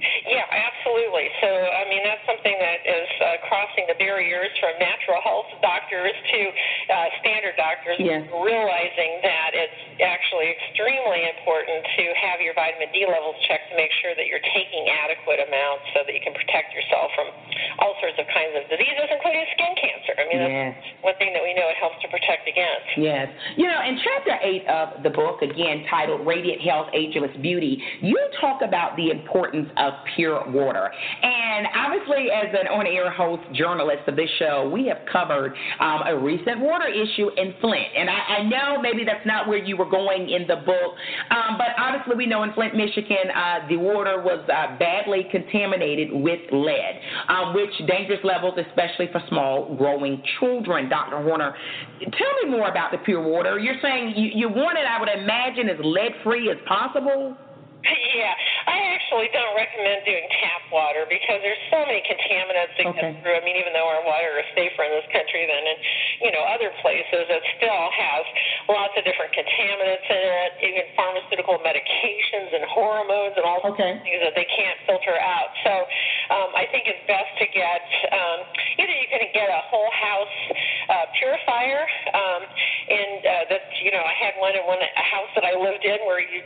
Yeah, absolutely. So, I mean, that's something that is uh, crossing the barriers from natural health doctors to uh, standard doctors, yes. realizing that it's actually extremely important to have your vitamin D levels checked to make sure that you're taking adequate amounts so that you can protect yourself from all sorts of kinds of diseases, including skin cancer. I mean, yes. that's one thing that we know it helps to protect against. Yes. You know, in chapter 8 of the book, again titled Radiant Health, Ageless Beauty, you talk about the importance of pure water. And obviously, as an on air host journalist of this show, we have covered um, a recent water issue in Flint. And I, I, know maybe that's not where you were going in the book, um, but obviously, we know in Flint, Michigan, uh, the water was uh, badly contaminated with lead, um, which dangerous levels, especially for small growing children. Dr. Horner, tell me more about the pure water. You're saying you, you want it, I would imagine, as lead free as possible? Yeah, I actually don't recommend doing tap water because there's so many contaminants that okay. get through. I mean, even though our water is safer in this country than in, you know, other places, it still has lots of different contaminants in it, even pharmaceutical medications and hormones and all okay. things that they can't filter out. So um, I think it's best to get um, either you can get a whole house uh, purifier, um, and uh, that you know I had one in one a house that I lived in where you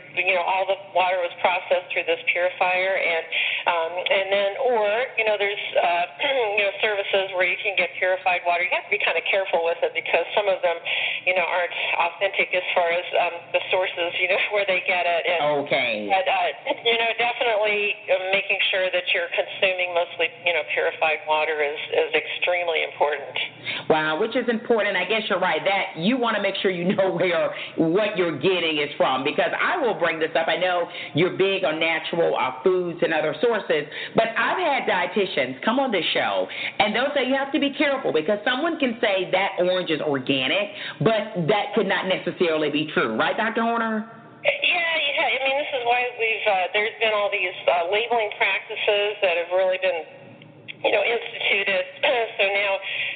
this purifier, and um, and then or you know there's uh, *clears throat* you know services where you can get purified water. You have to be kind of careful with it because some of them you know aren't authentic as far as um, the sources you know *laughs* where they get it. And, okay. But uh, you know definitely uh, making sure that you're consuming mostly you know purified water is is extremely important. Wow, which is important. I guess you're right. That you want to make sure you know *laughs* where what you're getting is from because I will bring this up. I know you're big on natural uh, foods and other sources. But I've had dietitians come on this show, and they'll say you have to be careful because someone can say that orange is organic, but that could not necessarily be true, right, Dr. Horner? Yeah, yeah. I mean, this is why we've uh, there's been all these uh, labeling practices that have really been you know, instituted. *clears throat* so now,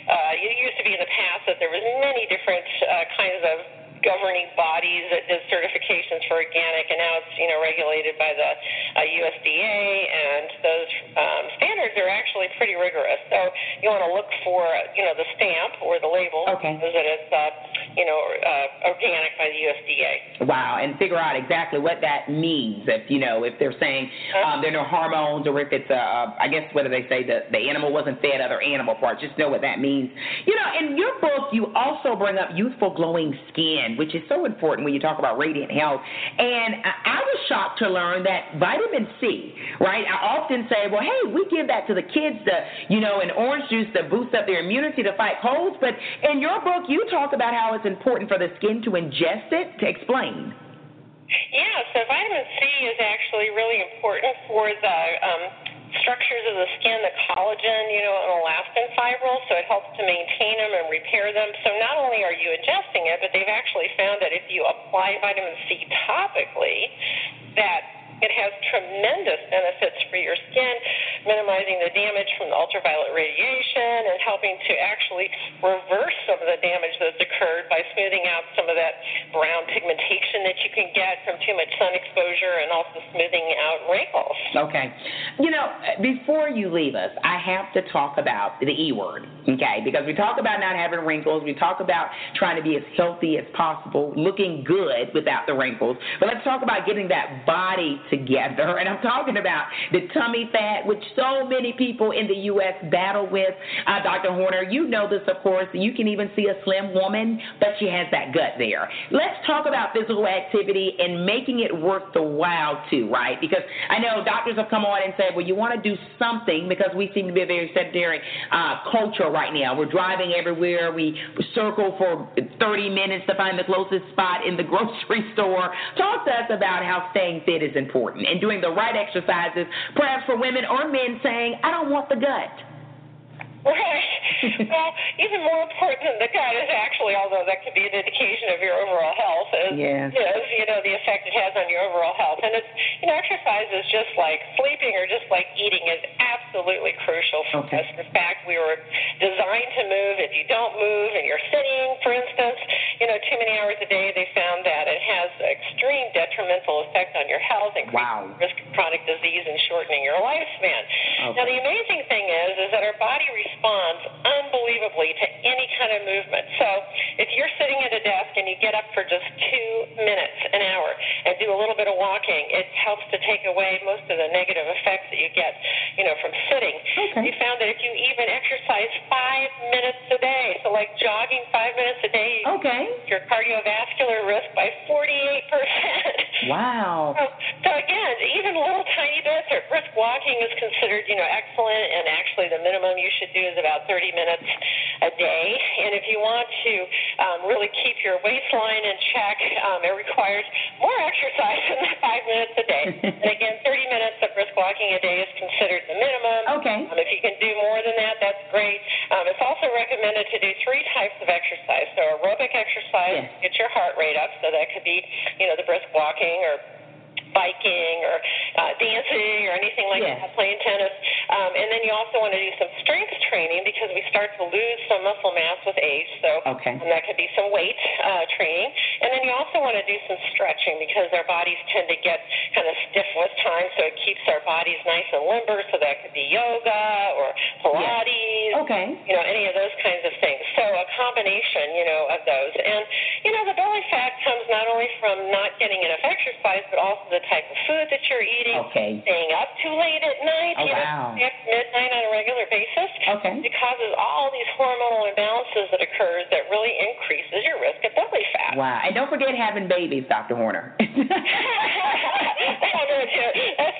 uh, it used to be in the past that there was many different uh, kinds of governing bodies that did certifications for organic, and now it's you know regulated by the uh, USDA, and those um, standards are actually pretty rigorous. So you want to look for you know the stamp or the label okay. that it's uh, you know uh, organic by the USDA. Wow, and figure out exactly what that means. If you know if they're saying um, there are no hormones, or if it's uh, I guess what do they say the the animal wasn't fed other animal parts. Just know what that means. You know, in your book you also bring up youthful glowing skin which is so important when you talk about radiant health. And I, was shocked to learn that vitamin C, right? I often say, well, hey, we give that to the kids, to, you know, an orange juice to boost up their immunity to fight colds. But in your book, you talk about how it's important for the skin to ingest it. To explain. Yeah, so vitamin C is actually really important for the um, structures of the skin, the collagen, you know, and elastin fibrils, so it helps to maintain them and repair them. So not only are you adjusting it, but they've actually found that if you apply vitamin C topically, that It has tremendous benefits for your skin, minimizing the damage from the ultraviolet radiation and helping to actually reverse some of the damage that's occurred by smoothing out some of that brown pigmentation that you can get from too much sun exposure and also smoothing out wrinkles. Okay. You know, before you leave us, I have to talk about the E word, okay? Because we talk about not having wrinkles, we talk about trying to be as healthy as possible, looking good without the wrinkles. But let's talk about getting that body together. And I'm talking about the tummy fat, which so many people in the U.S. battle with. Uh, Dr. Horner, you know this, of course. You can even see a slim woman, but she has that gut there. Let's talk about physical activity and making it worth the while, too, right? Because I know doctors have come on and said, well, you want to do something because we seem to be a very sedentary uh, culture right now. We're driving everywhere. We circle for 30 minutes to find the closest spot in the grocery *laughs* store. Talk to us about how staying fit is important and doing the right exercises, perhaps for women or men saying, I don't want the gut. Right. well, even more important than the gut is actually, although that could be an indication of your overall health, is, yes. is you know the effect it has on your overall health. And it's you know exercise is just like sleeping or just like eating is absolutely crucial for okay. us. In fact, we were designed to move. If you don't move and you're sitting, for instance, you know too many hours a day, they found that it has extreme detrimental effect on your health, increasing wow. risk of chronic disease and shortening your lifespan. Okay. Now the amazing thing is is that our body responds unbelievably to any kind of movement. So if you're sitting at a desk and you get up for just two minutes an hour and do a little bit of walking, it helps to take away most of the negative effects that you get, you know, from sitting. Okay. You found that if you even exercise five minutes a day, so like jogging five minutes a day, okay. your cardiovascular risk by 48%. *laughs* Wow. So, so again, even little tiny bits or brisk walking is considered, you know, excellent, and actually the minimum you should do is about 30 minutes a day. And if you want to um, really keep your waistline in check, um, it requires more exercise *laughs* than five minutes a day. and again, 30 minutes of brisk walking a day is considered the minimum. Okay. Um, if you can do more than that, that's great. Um, it's also recommended to do three types of exercise. So aerobic exercise, yes. get your heart rate up. So that could be, you know, the brisk walking or biking or uh, dancing or anything like yes. that, playing tennis. Um, and then you also want to do some strength training because we start to lose some muscle mass with age. So okay. and that could be some weight uh, training. And then you also want to do some stretching because our bodies tend to get kind of stiff with time, so it keeps our bodies nice and limber. So that could be yoga or Pilates. Yes. Okay. You know, any of those kinds of things. So a combination, you know, of those. And, you know, the belly fat comes not only from not getting enough exercise, but also the type of food that you're eating, okay. staying up too late at night, oh, you know, wow. after midnight on a regular basis. Okay. It causes all these hormonal imbalances that occurs that really increases your risk of belly fat. Wow. And don't forget having babies, Dr. Horner. *laughs* that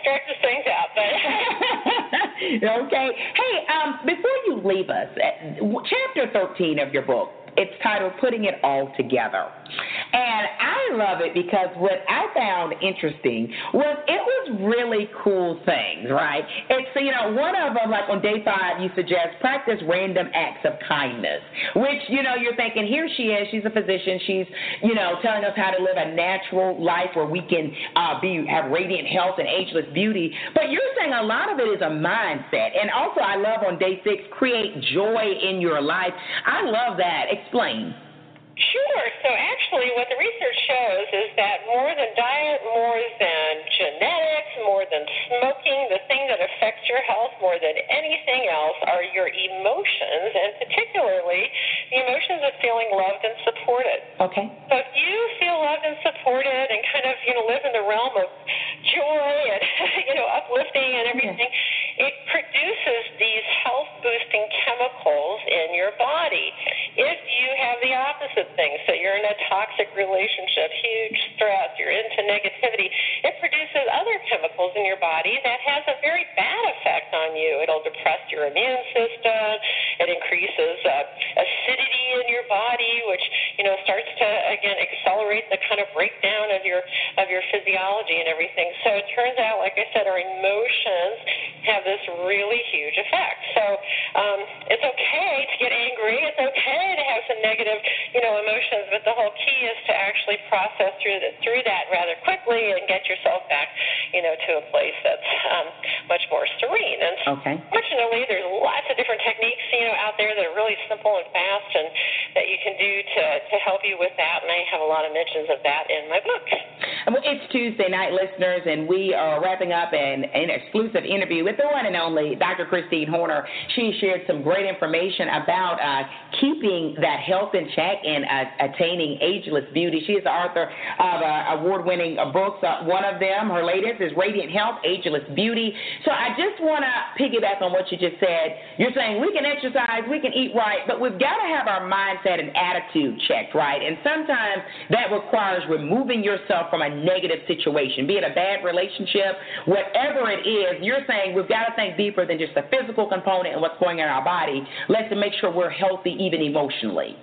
stretches things out, but *laughs* okay. Hey, um, before you leave us, chapter 13 of your book, it's titled Putting It All Together. And I love it because what I found interesting was it was really cool things, right? It's, you know, one of them, like on day five, you suggest practice random acts of kindness, which, you know, you're thinking, here she is, she's a physician, she's, you know, telling us how to live a natural life where we can uh, be have radiant health and ageless beauty. But you're saying a lot of it is a mindset. And also, I love on day six, create joy in your life. I love that explain. Sure. So actually, what the research shows is that more than diet, more than genetics, more than smoking, the thing that affects your health more than anything else are your emotions, and particularly the emotions of feeling loved and supported. Okay. An, exclusive interview with the one and only Dr. Christine Horner. She shared some great information about uh, keeping that health in check and uh, attaining ageless beauty. She is the author of uh, award-winning books. Uh, one of them, her latest, is Radiant Health, Ageless Beauty. I just want to piggyback on what you just said. You're saying we can exercise, we can eat right, but we've got to have our mindset and attitude checked, right? And sometimes that requires removing yourself from a negative situation, be it a bad relationship, whatever it is. You're saying we've got to think deeper than just the physical component and what's going on in our body. Let's make sure we're healthy even emotionally.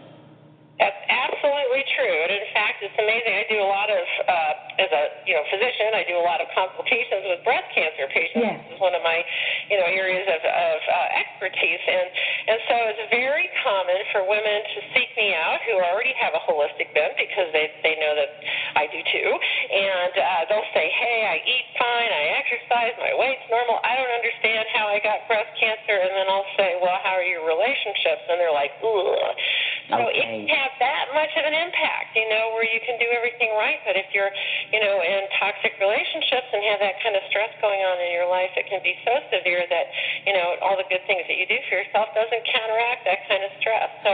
That's absolutely true. And in fact, it's amazing. I do a lot of, uh, as a you know physician, I do a lot of consultations with breast cancer patients. Yes. This is one of my you know areas of, of uh, expertise, and and so it's very common for women to seek me out who already have a holistic bent because they they know that I do too, and uh, they'll say, hey, I eat fine, I exercise, my weight's normal. I don't understand how I got breast cancer, and then I'll say, well, how are your relationships? And they're like, ugh. So okay. it can have that much of an impact, you know, where you can do everything right, but if you're, you know, in toxic relationships and have that kind of stress going on in your life, it can be so severe that, you know, all the good things that you do for yourself doesn't counteract that kind of stress. So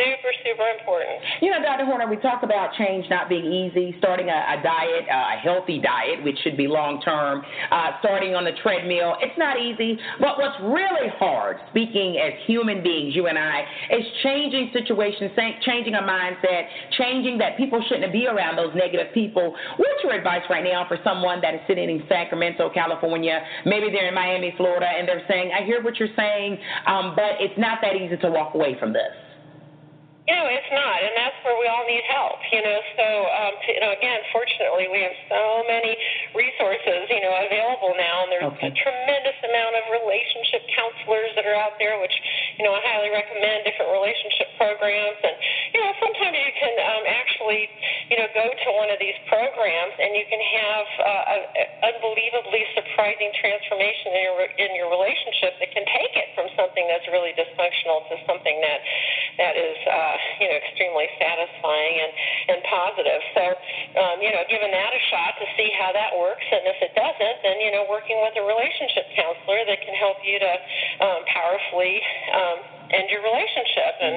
super, super important. You know, Dr. Horner, we talk about change not being easy, starting a, a diet, uh, a healthy diet, which should be long term, uh, starting on the treadmill. It's not easy, but what's really hard, speaking as human beings, you and I, is changing situations changing a mindset, changing that people shouldn't be around those negative people. What's your advice right now for someone that is sitting in Sacramento, California? Maybe they're in Miami, Florida, and they're saying, I hear what you're saying, um, but it's not that easy to walk away from this. You know, it's not, and that's where we all need help. You know, so um, to, you know, again, fortunately, we have so many resources, you know, available now, and there's okay. a tremendous amount of relationship counselors that are out there, which you know I highly recommend different relationship programs. And you know, sometimes you can um, actually, you know, go to one of these programs and you can have uh, an unbelievably surprising transformation in your in your relationship that can take it from something that's really dysfunctional to something that that is. Uh, you know, extremely satisfying and, and positive. So, um, you know, giving that a shot to see how that works, and if it doesn't, then you know, working with a relationship counselor that can help you to um, powerfully um, um, end your relationship and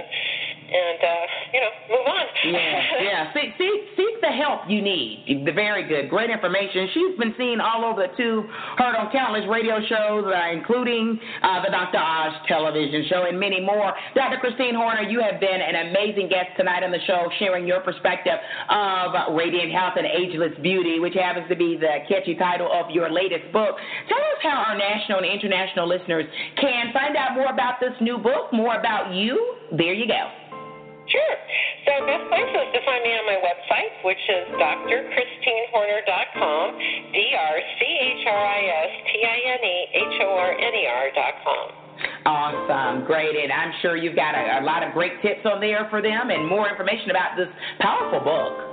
and uh, you know move on. yeah, *laughs* yeah. Seek, seek, seek the help you need. Very good, great information. She's been seen all over the tube, heard on countless radio shows, uh, including uh, the Dr. Oz television show and many more. Dr. Christine Horner, you have been an amazing guest tonight on the show, sharing your perspective of radiant health and ageless beauty, which happens to be the catchy title of your latest book. Tell us how our national and international listeners can find out more about this new book, more about you. There you go. Sure. So best place is to find me on my website, which is drchristinehorner.com, D-R-C-H-R-I-S-T-I-N-E-H-O-R-N-E-R.com. Awesome, great, and I'm sure you've got a, a lot of great tips on there for them and more information about this powerful book.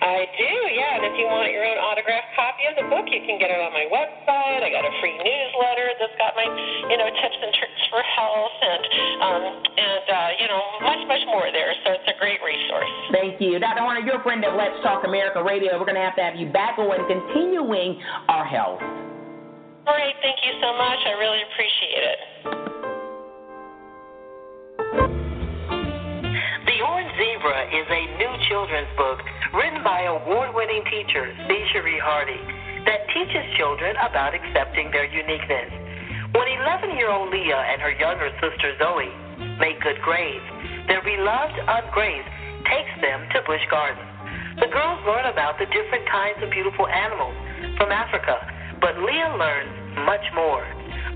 I do, yeah. And if you want your own autographed copy of the book, you can get it on my website. I got a free newsletter that's got my, you know, tips and tricks for health, and um, and uh, you know, much much more there. So it's a great resource. Thank you, Dr. Horner. You're a friend of Let's Talk America Radio. We're going to have to have you back on continuing our health. Great, thank you so much. I really appreciate it. Zebra is a new children's book written by award winning teacher C. Cherie Hardy that teaches children about accepting their uniqueness. When 11 year old Leah and her younger sister Zoe make good grades, their beloved Aunt Grace takes them to Busch Gardens. The girls learn about the different kinds of beautiful animals from Africa, but Leah learns much more.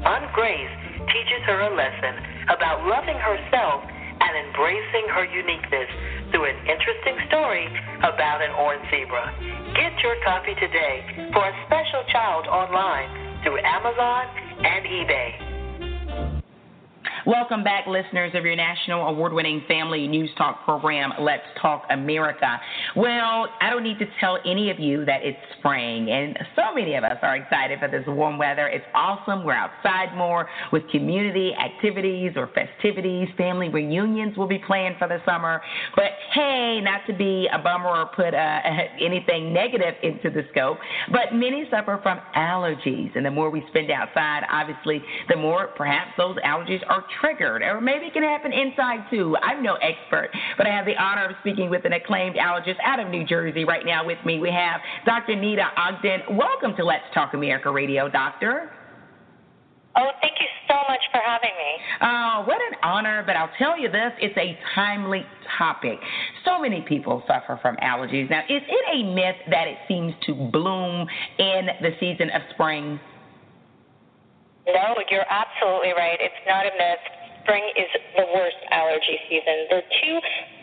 Aunt Grace teaches her a lesson about loving herself and embracing her uniqueness through an interesting story about an orange zebra. Get your copy today for a special child online through Amazon and eBay. Welcome back, listeners of your national award winning family news talk program, Let's Talk America. Well, I don't need to tell any of you that it's spring, and so many of us are excited for this warm weather. It's awesome. We're outside more with community activities or festivities. Family reunions will be planned for the summer. But hey, not to be a bummer or put uh, *laughs* anything negative into the scope, but many suffer from allergies, and the more we spend outside, obviously, the more perhaps those allergies are triggered, or maybe it can happen inside too. I'm no expert, but I have the honor of speaking with an acclaimed allergist out of New Jersey right now with me. We have Dr. Neeta Ogden. Welcome to Let's Talk America Radio, Doctor. Oh, thank you so much for having me. Oh, what an honor, but I'll tell you this, it's a timely topic. So many people suffer from allergies. Now, is it a myth that it seems to bloom in the season of spring? No, you're absolutely right. It's not a myth. Spring is the worst allergy season. There are two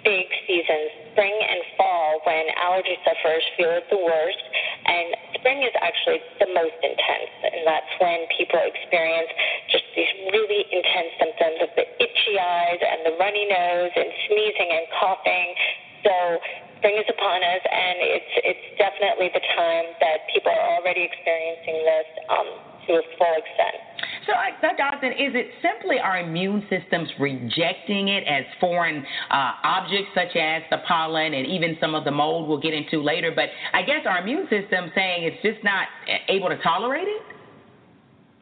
big seasons, spring and fall, when allergy sufferers feel it the worst. And spring is actually the most intense. And that's when people experience just these really intense symptoms of the itchy eyes and the runny nose and sneezing and coughing. So spring is upon us, and it's it's definitely the time that people are already experiencing this um, to a full extent. So, Dr. Ogden, is it simply our immune systems rejecting it as foreign uh, objects, such as the pollen and even some of the mold we'll get into later? But I guess our immune system saying it's just not able to tolerate it?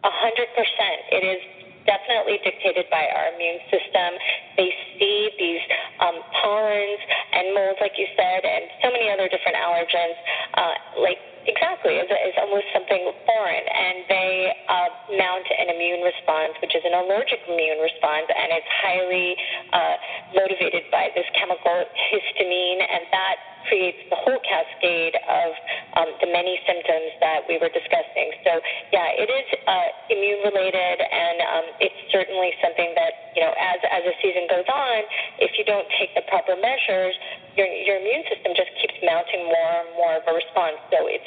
A hundred percent. It is definitely dictated by our immune system. They see these um, pollens and molds, like you said, and so many other different allergens, uh, like exactly, as, as almost something foreign, and they uh, mount an immune response, which is an allergic immune response, and it's highly uh, motivated by this chemical histamine, and that creates the whole cascade of um, the many symptoms that we were discussing. So, yeah, it is uh, immune related, and um, it's certainly something that, you know, as, as the season goes on, if you don't take the proper measures, your, your immune system just keeps mounting more and more of a response. So it's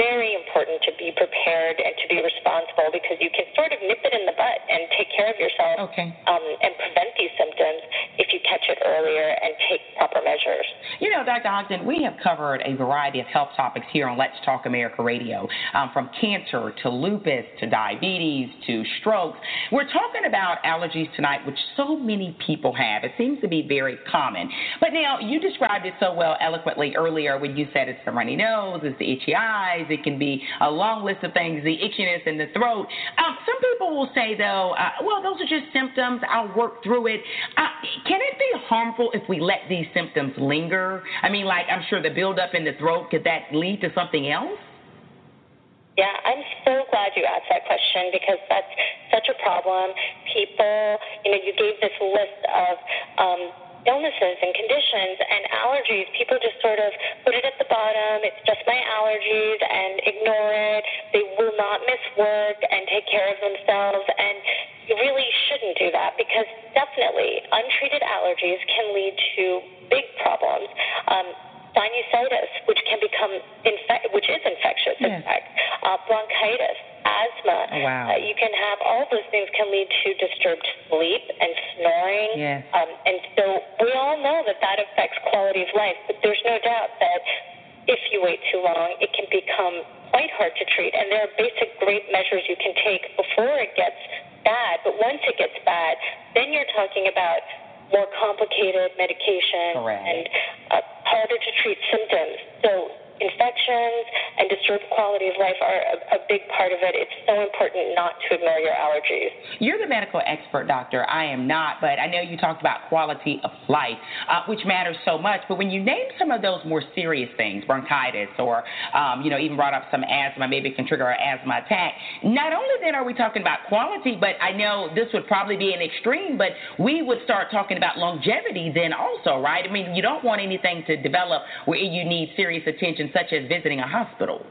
very important to be prepared and to be responsible because you can sort of nip it in the butt and take care of yourself okay. um, and prevent these symptoms if you catch it earlier and take proper measures. You know, Dr. Ogden, we have covered a variety of health topics here on Let's Talk America Radio, um, from cancer to lupus to diabetes to strokes. We're talking about allergies tonight, which so many people have. It seems to be very common. But now, you described it so well eloquently earlier when you said it's the runny nose, it's the itchy eyes, it can be a long list of things, the itchiness in the throat. Um, some people will say, though, uh, well, those are just symptoms. I'll work through it. Uh, can it be harmful if we let these symptoms linger? I mean, like, I'm sure the buildup in the throat, could that lead to something else? Yeah, I'm so glad you asked that question because that's such a problem. People, you know, you gave this list of um, illnesses and conditions and allergies, people just sort of put it at the bottom. It's just my allergies and ignore it. They will not miss work and take care of themselves. And you really shouldn't do that because definitely untreated allergies can lead to big problems. Um, sinusitis, which can become which is infectious, in fact, uh, bronchitis, asthma. Oh, wow. Uh, you can have all those things can lead to doctor. I am not, but I know you talked about quality of life, uh, which matters so much. But when you name some of those more serious things, bronchitis, or um, you know, even brought up some asthma, maybe it can trigger an asthma attack. Not only then are we talking about quality, but I know this would probably be an extreme, but we would start talking about longevity then also, right? I mean, you don't want anything to develop where you need serious attention, such as visiting a hospital.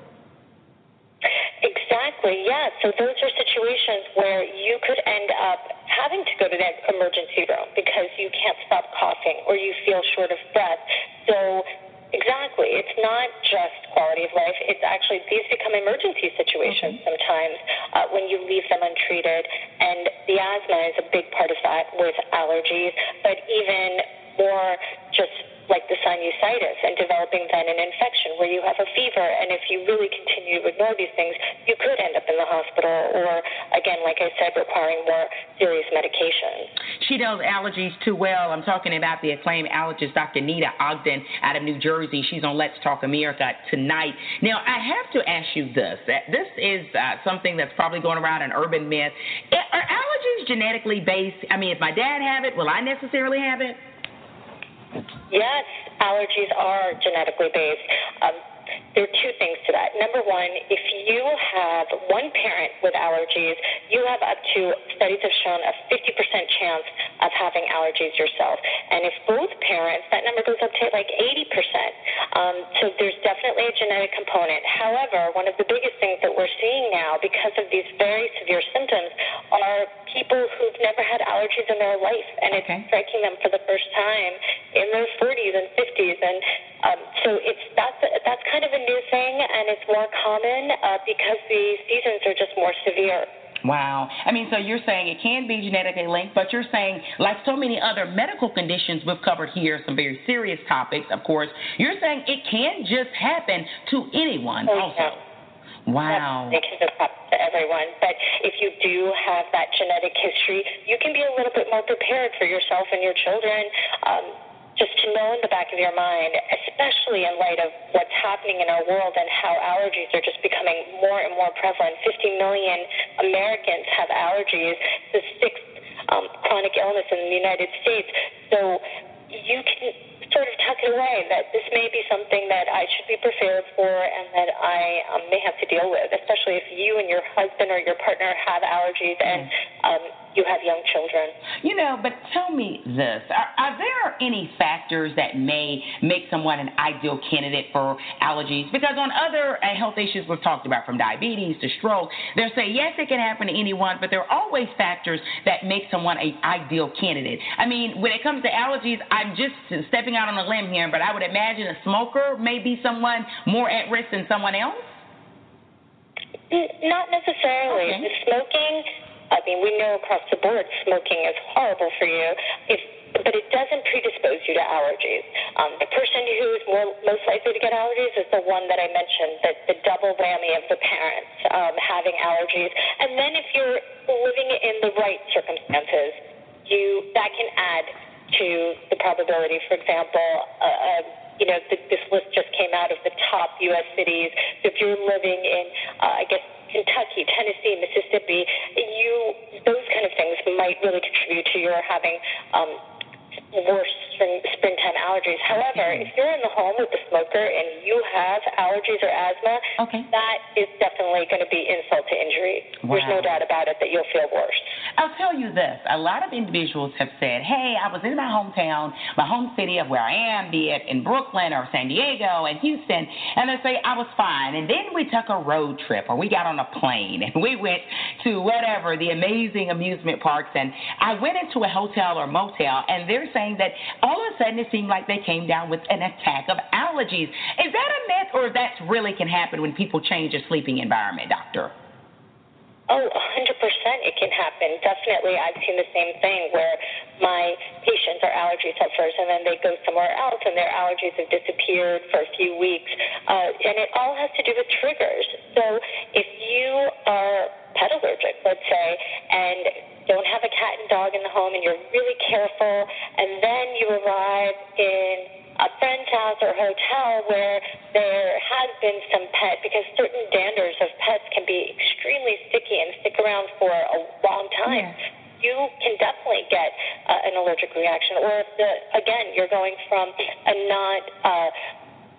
Exactly, yeah. So those are situations where you could end up having to go to that emergency room because you can't stop coughing or you feel short of breath. So Exactly. It's not just quality of life. It's actually, these become emergency situations mm-hmm. sometimes uh, when you leave them untreated. And the asthma is a big part of that with allergies, but even more just like the sinusitis and developing then an infection where you have a fever. And if you really continue to ignore these things, you could end up in the hospital or, again, like I said, requiring more serious medication. She knows allergies too well. I'm talking about the acclaimed allergist, Dr. Neeta Ogden out of New Jersey. She's on Let's Talk America tonight. Now, I have to ask you this. This is uh, something that's probably going around an urban myth. Are allergies genetically based? I mean, if my dad have it, will I necessarily have it? Yes, allergies are genetically based. Um, there are two things to that. Number one, if you have one parent with allergies, you have up to, studies have shown, a 50% chance of having allergies yourself. And if both parents, that number goes up to like 80%. Um, so there's definitely a genetic component. However, one of the biggest things that we're seeing now, because of these very severe symptoms, are people who've never had allergies in their life, and it's striking them for the first time in their 40s and 50s. And um, so it's that's that's kind of a new thing, and it's more common uh, because the seasons are just more severe. Wow. I mean, so you're saying it can be genetically linked, but you're saying, like so many other medical conditions we've covered here, some very serious topics, of course, you're saying it can just happen to anyone oh, also. Yeah. Wow. It can just happen to everyone. But if you do have that genetic history, you can be a little bit more prepared for yourself and your children. Um, just to know in the back of your mind, especially in light of what's happening in our world and how allergies are just becoming more and more prevalent. 50 million Americans have allergies, the sixth um, chronic illness in the United States. So you can sort of tuck it away that this may be something that I should be prepared for and that I um, may have to deal with, especially if you and your husband or your partner have allergies and um, you have young children. You know, but tell me this: are, are, there any factors that may make someone an ideal candidate for allergies? Because on other uh, health issues we've talked about, from diabetes to stroke, they'll say yes, it can happen to anyone, but there are always factors that make someone an ideal candidate. I mean, when it comes to allergies, I'm just stepping out on a limb here, but I would imagine a smoker may be someone more at risk than someone else. Not necessarily. Okay. The smoking I mean, we know across the board smoking is horrible for you. If but it doesn't predispose you to allergies. Um, the person who's more most likely to get allergies is the one that I mentioned, that the double whammy of the parents um, having allergies. And then if you're living in the right circumstances, you that can add to the probability. For example, uh, uh, you know, the, this list just came out of the top U.S. cities. So if you're living in, uh, I guess Kentucky, Tennessee, Mississippi, you those kind of things might really contribute to your having um, worse spring, springtime allergies. However, if you're in the home with a smoker and you have allergies or asthma, okay. that is definitely going to be insult to injury. Wow. There's no doubt about it that you'll feel worse. I'll tell you this: a lot of individuals have said, "Hey, I was in my hometown, my home city of where I am, be it in Brooklyn or San Diego and Houston," and they say I was fine. And then we took a road trip, or we got on a plane, and we went to whatever the amazing amusement parks, and I went into a hotel or motel, and they're saying that all of a sudden it seemed like they came down with an attack of allergies. Is that a myth, or that really can happen when people change a sleeping environment, doctor? Oh, 100% it can happen. Definitely, I've seen the same thing where my patients are allergy sufferers and then they go somewhere else and their allergies have disappeared for a few weeks. Uh, and it all has to do with triggers. So if you are pet allergic, let's say, and don't have a cat and dog in the home and you're really careful, and then you arrive in a friend's house or hotel where there has been some pet, because certain danders of pets can be extremely sticky and stick around for a long time. Yeah you can definitely get uh, an allergic reaction. Or if the again you're going from a not uh,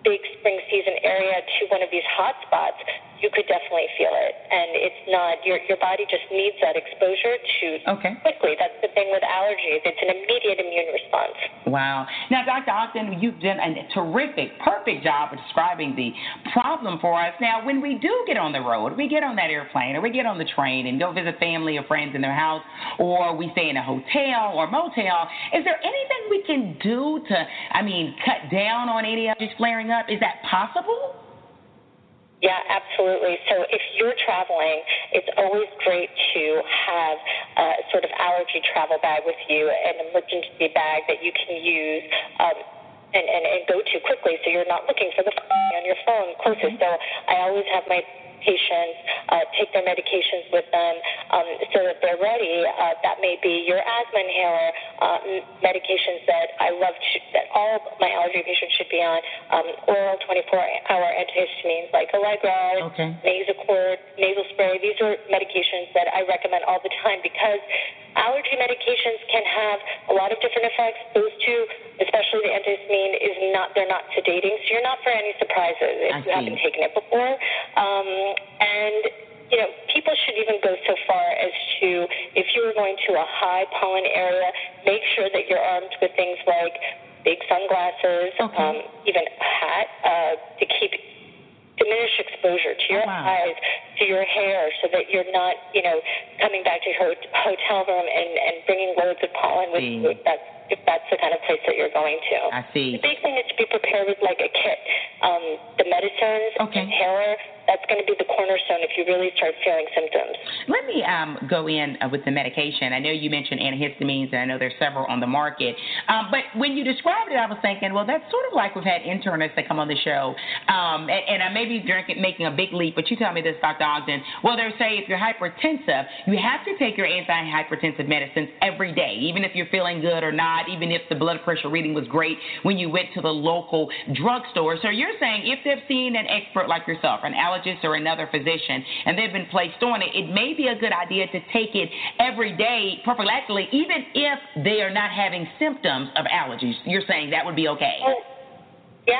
big spring season area to one of these hot spots, you could definitely feel it. And it's not your your body just needs that exposure to okay. quickly. That's the thing with allergies; it's an immediate immune response. Wow. Now, Dr. Ogden, you've done a terrific, perfect job of describing the problem for us. Now, when we do get on the road, we get on that airplane or we get on the train and go visit family or friends in their house, or we stay in a hotel or motel, is there anything we can do to, I mean, cut down on any of this flaring up? Is that possible? Yeah, absolutely. So if you're traveling, it's always great to have a sort of allergy travel bag with you, an emergency bag that you can use. Um, and, and, and go to quickly so you're not looking for the on your phone closest. So I always have my patients uh, take their medications with them um, so that they're ready. Uh, that may be your asthma inhaler, uh, medications that I love to, that all my allergy patients should be on, um, oral 24-hour antihistamines like Allegra, okay. Nasacort, nasal spray. These are medications that I recommend all the *laughs* time because allergy medications can have a lot of different effects. Those two, especially the antihistamine, is not they're not sedating, so you're not for any surprises if I you haven't taken it before. Um, and you know, people should even go so far as to, if you're going to a high pollen area, make sure that you're armed with things like big sunglasses, um, even a hat uh, to keep diminish exposure to your wow. eyes, to your hair, so that you're not, you know, coming back to your hotel room and, and bringing loads of pollen with you. If that's if that's the kind of place that you're going to. I see. The big thing is to be prepared with like a kit. Um, the medicines, Okay. inhaler, that's going to be the cornerstone if you really start feeling symptoms. Let me um, go in uh, with the medication. I know you mentioned antihistamines, and I know there's several on the market. Um, but when you described it, I was thinking, well, that's sort of like we've had internists that come on the show, um, and, and I may be drinking, making a big leap, but you tell me this, Dr. Ogden. Well, they say if you're hypertensive, you have to take your antihypertensive medicines every day, even if you're feeling good or not, even if the blood pressure reading was great when you went to the local drugstore. So you're saying if they've seen an expert like yourself, an allergist or another physician, and they've been placed on it, it may be a good idea to take it every day prophylactically, even if they are not having symptoms of allergies. You're saying that would be okay. Oh, yeah,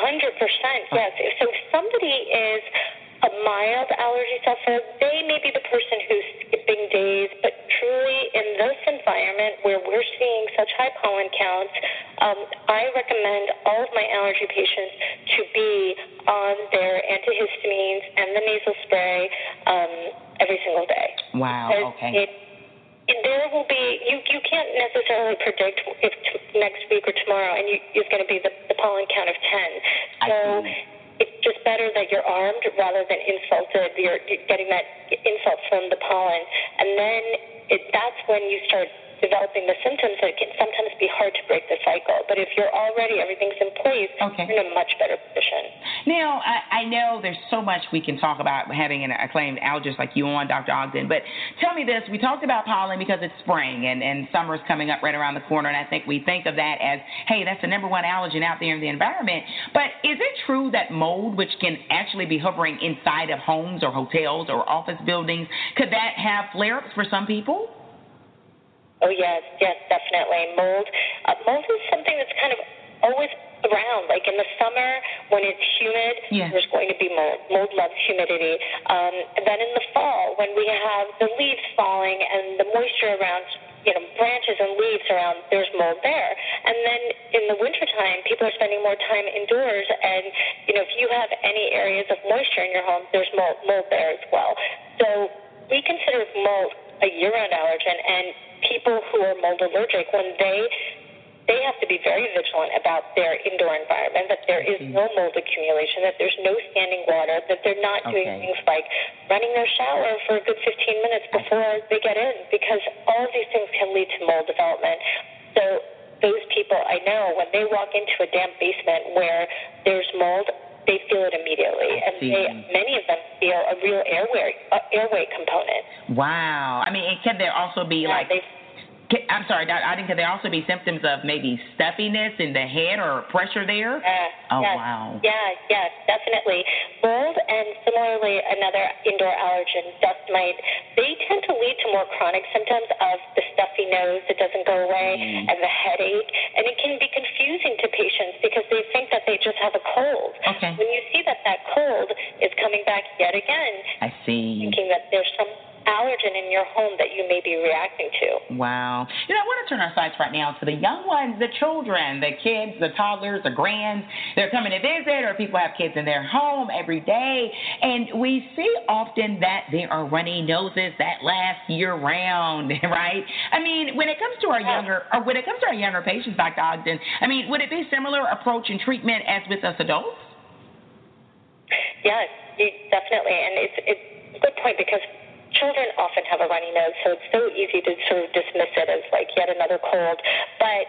hundred percent. Yes. So if somebody is a mild allergy sufferer, they may be the person who's skipping days, but truly in this environment where we're seeing such high pollen counts, um, I recommend all of my allergy patients to be on their antihistamines and the nasal spray um, every single day. Wow. Because Okay. It, there will be you. You can't necessarily predict if t- next week or tomorrow, and you, is going to be the, the pollen count of ten. So it's just better that you're armed rather than insulted. You're, getting that insult from the pollen, and then it, that's when you start developing the symptoms. It can sometimes be hard to break the cycle. But if you're already everything's in place, Okay. you're in a much better position. Now, I, I know there's so much we can talk about having an acclaimed allergist like you on, Dr. Ogden, but tell me this. We talked about pollen because it's spring and, and summer's coming up right around the corner, and I think we think of that as, hey, that's the number one allergen out there in the environment. But is it true that mold, which can actually be hovering inside of homes or hotels or office buildings, could that have flare ups for some people? Oh yes, yes, definitely. Mold, uh, mold is something that's kind of always around. Like in the summer when it's humid, Yeah. there's going to be mold. Mold loves humidity. Um, and then in the fall when we have the leaves falling and the moisture around. You know, branches and leaves around, there's mold there. And then in the wintertime, people are spending more time indoors. And, you know, if you have any areas of moisture in your home, there's mold, mold there as well. So we consider mold a year-round allergen, and people who are mold allergic, when they they have to be very vigilant about their indoor environment, that there is mm-hmm. no mold accumulation, that there's no standing water, that they're not doing things like running their shower for a good 15 minutes before they get in, because all of these things can lead to mold development. So those people I know, when they walk into a damp basement where there's mold, they feel it immediately, and they, many of them feel a real airway uh, airway component. Wow. I mean, can there also be Yeah, like, I'm sorry, Dr. Ogden, can there also be symptoms of maybe stuffiness in the head or pressure there? Uh, Oh, yes, wow. Yeah, yes, definitely. Mold and similarly another indoor allergen, dust mite, they tend to lead to more chronic symptoms of the stuffy nose that doesn't go away Mm. and the headache. And it can be confusing to patients because they think that they just have a cold. Okay. When you see that that cold is coming back yet again, I see. thinking that there's some allergen in your home that you may be reacting to. Wow. You know, I want to turn our sights right now to the young ones, the children, the kids, the toddlers, the grands. They're coming to visit, or people have kids in their home every day. And we see often that they are runny noses that last year round, *laughs* right? I mean, when it comes to our younger, or when it comes to our younger patients, Dr. Ogden, I mean, would it be similar approach and treatment as with us adults? Yes, definitely, and it's it's a good point because children often have a runny nose, so it's so easy to sort of dismiss it as like yet another cold. But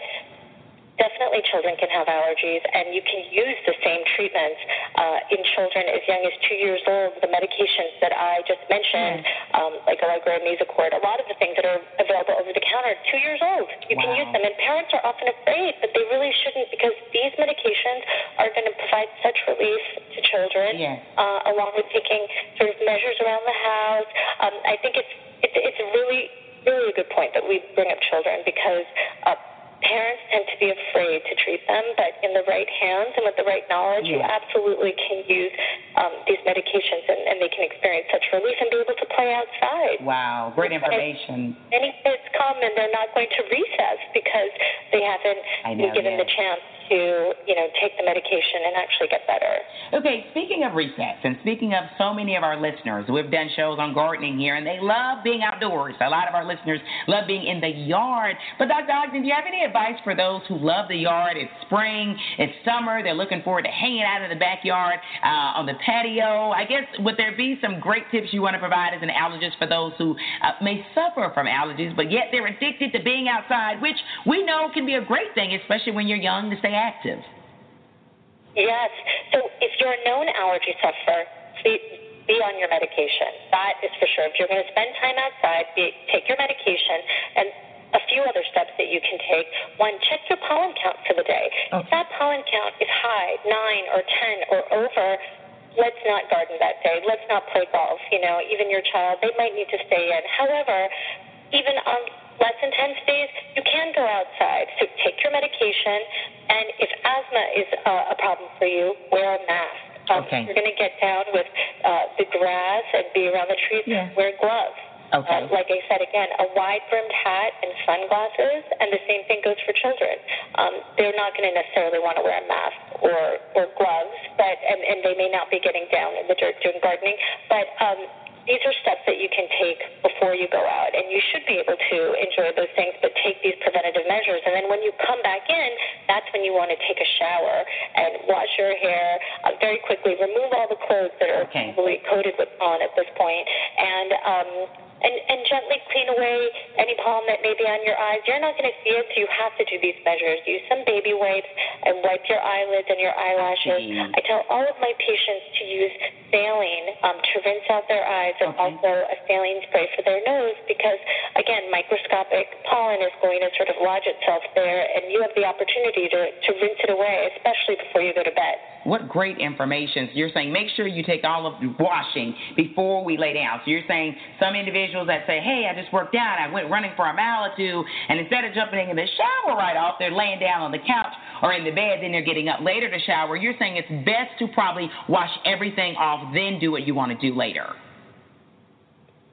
definitely children can have allergies, and you can use the same treatments uh, in children as young as two years old. The medications that I just mentioned, mm. um, like Allegra Nasacort, a lot of the things that are available over the counter, two years old, you wow. can use them. And parents are often afraid, but they really shouldn't because these medications are going to provide such relief to children, yes. uh, along with taking sort of measures around the house. Um, I think it's, it's it's a really really a good point that we bring up children because uh, parents tend to be afraid to treat them, but in the right hands and with the right knowledge, you absolutely can use um, these medications and, and, they can experience such relief and be able to play outside. Wow, great information. And many kids come and they're not going to recess because they haven't know, been given yeah. the chance to, you know, take the medication and actually get better. Okay, speaking of resets and speaking of so many of our listeners, we've done shows on gardening here and they love being outdoors. A lot of our listeners love being in the yard. But Dr. Ogden, do you have any advice for those who love the yard? It's spring, it's summer, they're looking forward to hanging out in the backyard, uh, on the patio. I guess would there be some great tips you want to provide as an allergist for those who uh, may suffer from allergies, but yet they're addicted to being outside, which we know can be a great thing, especially when you're young to stay active. Yes. So if you're a known allergy sufferer, be on your medication. That is for sure. If you're going to spend time outside, be, take your medication and a few other steps that you can take. One, check your pollen count for the day. Okay. If that pollen count is high, nine or ten or over, let's not garden that day. Let's not play golf. You know, even your child, they might need to stay in. However, even on less intense days, you can go outside. So take your medication, and if asthma is uh, a problem for you, wear a mask. Um, okay. You're going to get down with uh, the grass and be around the trees. Yeah. Wear gloves. Okay. Uh, like I said again, a wide brimmed hat and sunglasses, and the same thing goes for children. Um, they're not going to necessarily want to wear a mask or, or gloves, but and, and they may not be getting down in the dirt doing gardening, but um, these are steps that you can take before you go out, and you should be able to enjoy those things, but take these preventative measures. And then when you come back in, that's when you want to take a shower and wash your hair uh, very quickly. Remove all the clothes that are okay. probably coated with pollen at this point, and um, and, and gently clean away any pollen that may be on your eyes. You're not going to see it, so you have to do these measures. Use some baby wipes and wipe your eyelids and your eyelashes. Mm-hmm. I tell all of my patients to use saline um, to rinse out their eyes and okay. also a saline spray for their nose because, again, microscopic pollen is going to sort of lodge itself there, and you have the opportunity to, to rinse it away, especially before you go to bed. What great information. So you're saying make sure you take all of the washing before we lay down. So you're saying some individuals that say, hey, I just worked out, I went running for a mile or two, and instead of jumping in the shower right off, they're laying down on the couch or in the bed, then they're getting up later to shower. You're saying it's best to probably wash everything off, then do what you want to do later.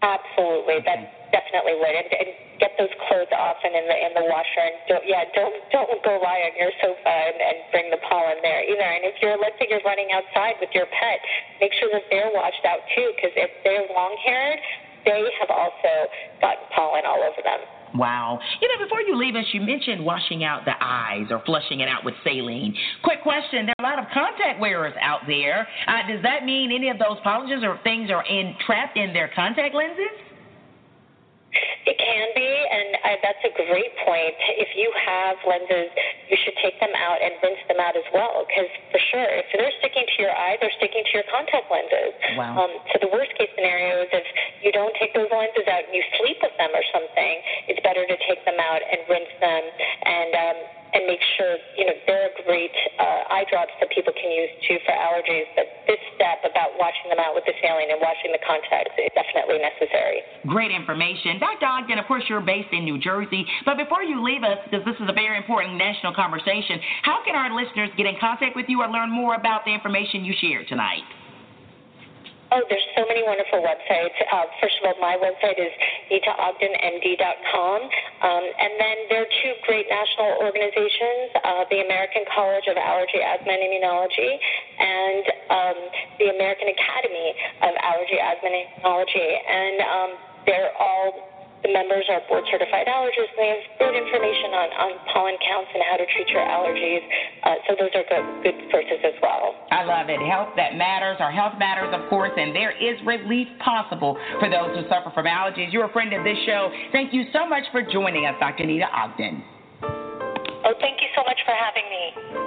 Absolutely, that's definitely and get those clothes off and in the in the washer. And don't, yeah, don't don't go lie on your sofa and, and bring the pollen there either. And if you're let's say you're running outside with your pet, make sure that they're washed out too, because if they're long haired, they have also gotten pollen all over them. Wow. You know, before you leave us, you mentioned washing out the eyes or flushing it out with saline. Quick question: There are a lot of contact wearers out there. Uh, does that mean any of those polishes or things are in trapped in their contact lenses? It can be, and uh, that's a great point. If you have lenses, you should take them out and rinse them out as well, because for sure, if they're sticking to your eye, they're sticking to your contact lenses. Wow. Um, so the worst case scenario is if you don't take those lenses out and you sleep with them or something, it's better to take them out and rinse them and um, and make sure you know they're great uh, eye drops that people can use too for allergies. But this step about washing them out with the saline and washing the contacts is definitely necessary. Great information. Dr. Ogden, of course, you're based in New Jersey. But before you leave us, because this is a very important national conversation, how can our listeners get in contact with you or learn more about the information you shared tonight? Oh, there's so many wonderful websites. Uh, first of all, my website is neetaogdenmd.com. Um, and then there are two great national organizations, uh, the American College of Allergy, Asthma, and Immunology, and um, the American Academy of Allergy, Asthma, and Immunology. And um, they're all the members are board certified allergists. They have good information on, on pollen counts and how to treat your allergies. Uh, so those are good, good sources as well. I love it. Health that matters. Our health matters, of course, and there is relief possible for those who suffer from allergies. You're a friend of this show. Thank you so much for joining us, Dr. Neeta Ogden. Oh, thank you so much for having me.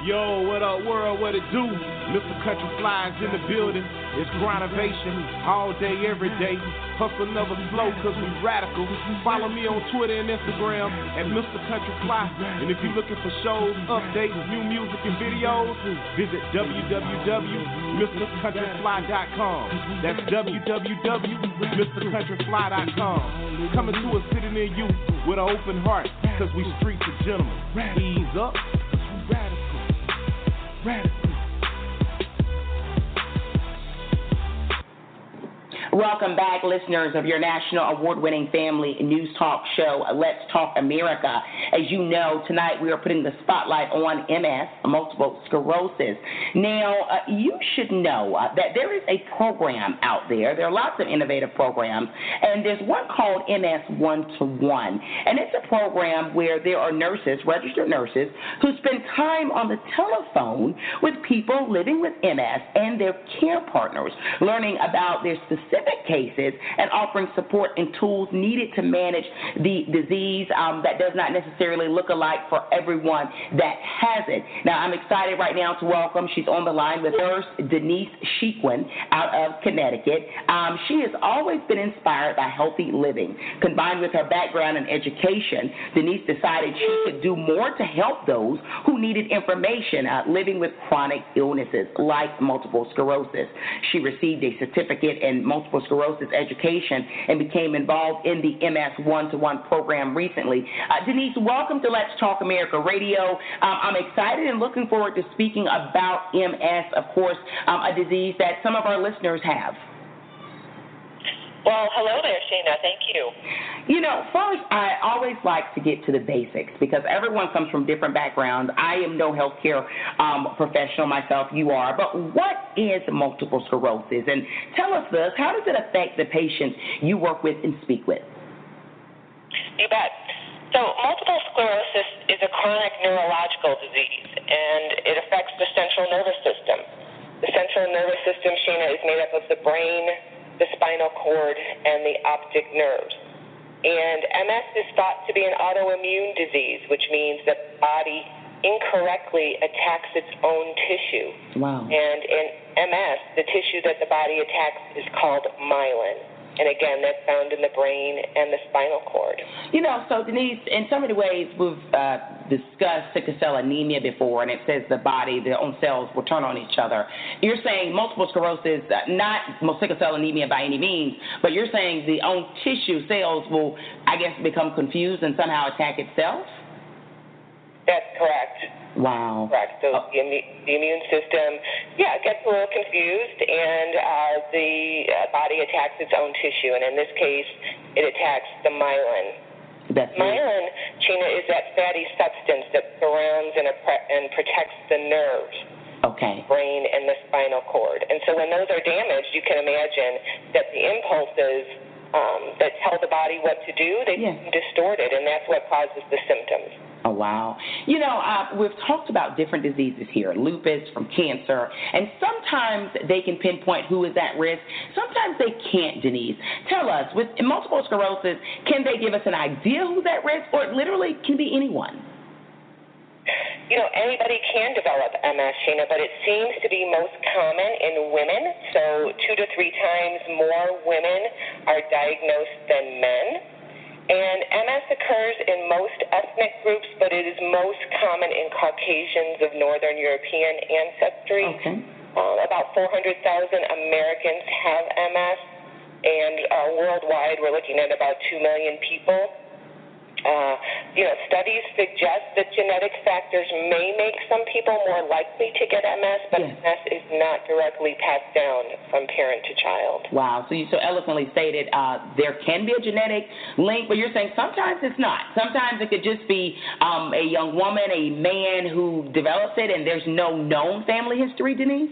Yo, what up, world? What it do? Mr. Country Fly's in the building. It's Grinovation all day, every day. Hustle never slow, cause we radical. Follow me on Twitter and Instagram at Mr. Country Fly. And if you're looking for shows, updates, new music, and videos, visit www.mrcountryfly.com. That's www.mrcountryfly.com. Coming to a city near you with an open heart, cause we streets of gentlemen. Ease up. Radical. Radical. Welcome back, listeners of your national award winning family news talk show, Let's Talk America. As you know, tonight we are putting the spotlight on MS, multiple sclerosis. Now, uh, you should know uh, that there is a program out there. There are lots of innovative programs, and there's one called MS One to One. And it's a program where there are nurses, registered nurses, who spend time on the telephone with people living with MS and their care partners, learning about their specific specific cases and offering support and tools needed to manage the disease um, that does not necessarily look alike for everyone that has it. Now, I'm excited right now to welcome, she's on the line with nurse Denise Shequin out of Connecticut. Um, she has always been inspired by healthy living. Combined with her background in education, Denise decided she could do more to help those who needed information uh, living with chronic illnesses like multiple sclerosis. She received a certificate in multiple multiple sclerosis education and became involved in the MS one to one program recently. Uh, Denise, welcome to Let's Talk America Radio. Um, I'm excited and looking forward to speaking about MS, of course, um, a disease that some of our listeners have. Well, hello there, Shana. Thank you. You know, first, I always like to get to the basics because everyone comes from different backgrounds. I am no healthcare um, professional myself, you are. But what is multiple sclerosis? And tell us this how does it affect the patients you work with and speak with? You bet. So, multiple sclerosis is a chronic neurological disease, and it affects the central nervous system. The central nervous system, Shana, is made up of the brain, the spinal cord, and the optic nerves. And MS is thought to be an autoimmune disease, which means that the body incorrectly attacks its own tissue. Wow. And in MS, the tissue that the body attacks is called myelin. And again, that's found in the brain and the spinal cord. You know, so Denise, in so many ways, we've uh, discussed sickle cell anemia before, and it says the body, their own cells will turn on each other. You're saying multiple sclerosis, uh, not sickle cell anemia by any means, but you're saying the own tissue cells will, I guess, become confused and somehow attack itself? That's correct. Wow. Correct. So oh. the, the immune system, yeah, gets a little confused, and uh, the uh, body attacks its own tissue, and in this case, it attacks the myelin. That's myelin, Shana, is that fatty substance that surrounds and, and protects the nerves. Okay. Brain and the spinal cord. And so when those are damaged, you can imagine that the impulses um, that tell the body what to do, they yeah. become distorted, and that's what causes the symptoms. Oh, wow. You know, uh, we've talked about different diseases here lupus from cancer, and sometimes they can pinpoint who is at risk. Sometimes they can't, Denise. Tell us, with multiple sclerosis, can they give us an idea who's at risk, or it literally can be anyone? You know, anybody can develop MS, Shana, but it seems to be most common in women. So, two to three times more women are diagnosed than men. And MS occurs in most ethnic groups, but it is most common in Caucasians of Northern European ancestry. Okay. Uh, about 400,000 Americans have MS, and uh, worldwide we're looking at about 2 million people. Uh, you know, studies suggest that genetic factors may make some people more likely to get MS, but yes. MS is not directly passed down from parent to child. Wow. So you so eloquently stated uh, there can be a genetic link, but you're saying sometimes it's not. Sometimes it could just be um, a young woman, a man who develops it, and there's no known family history, Denise?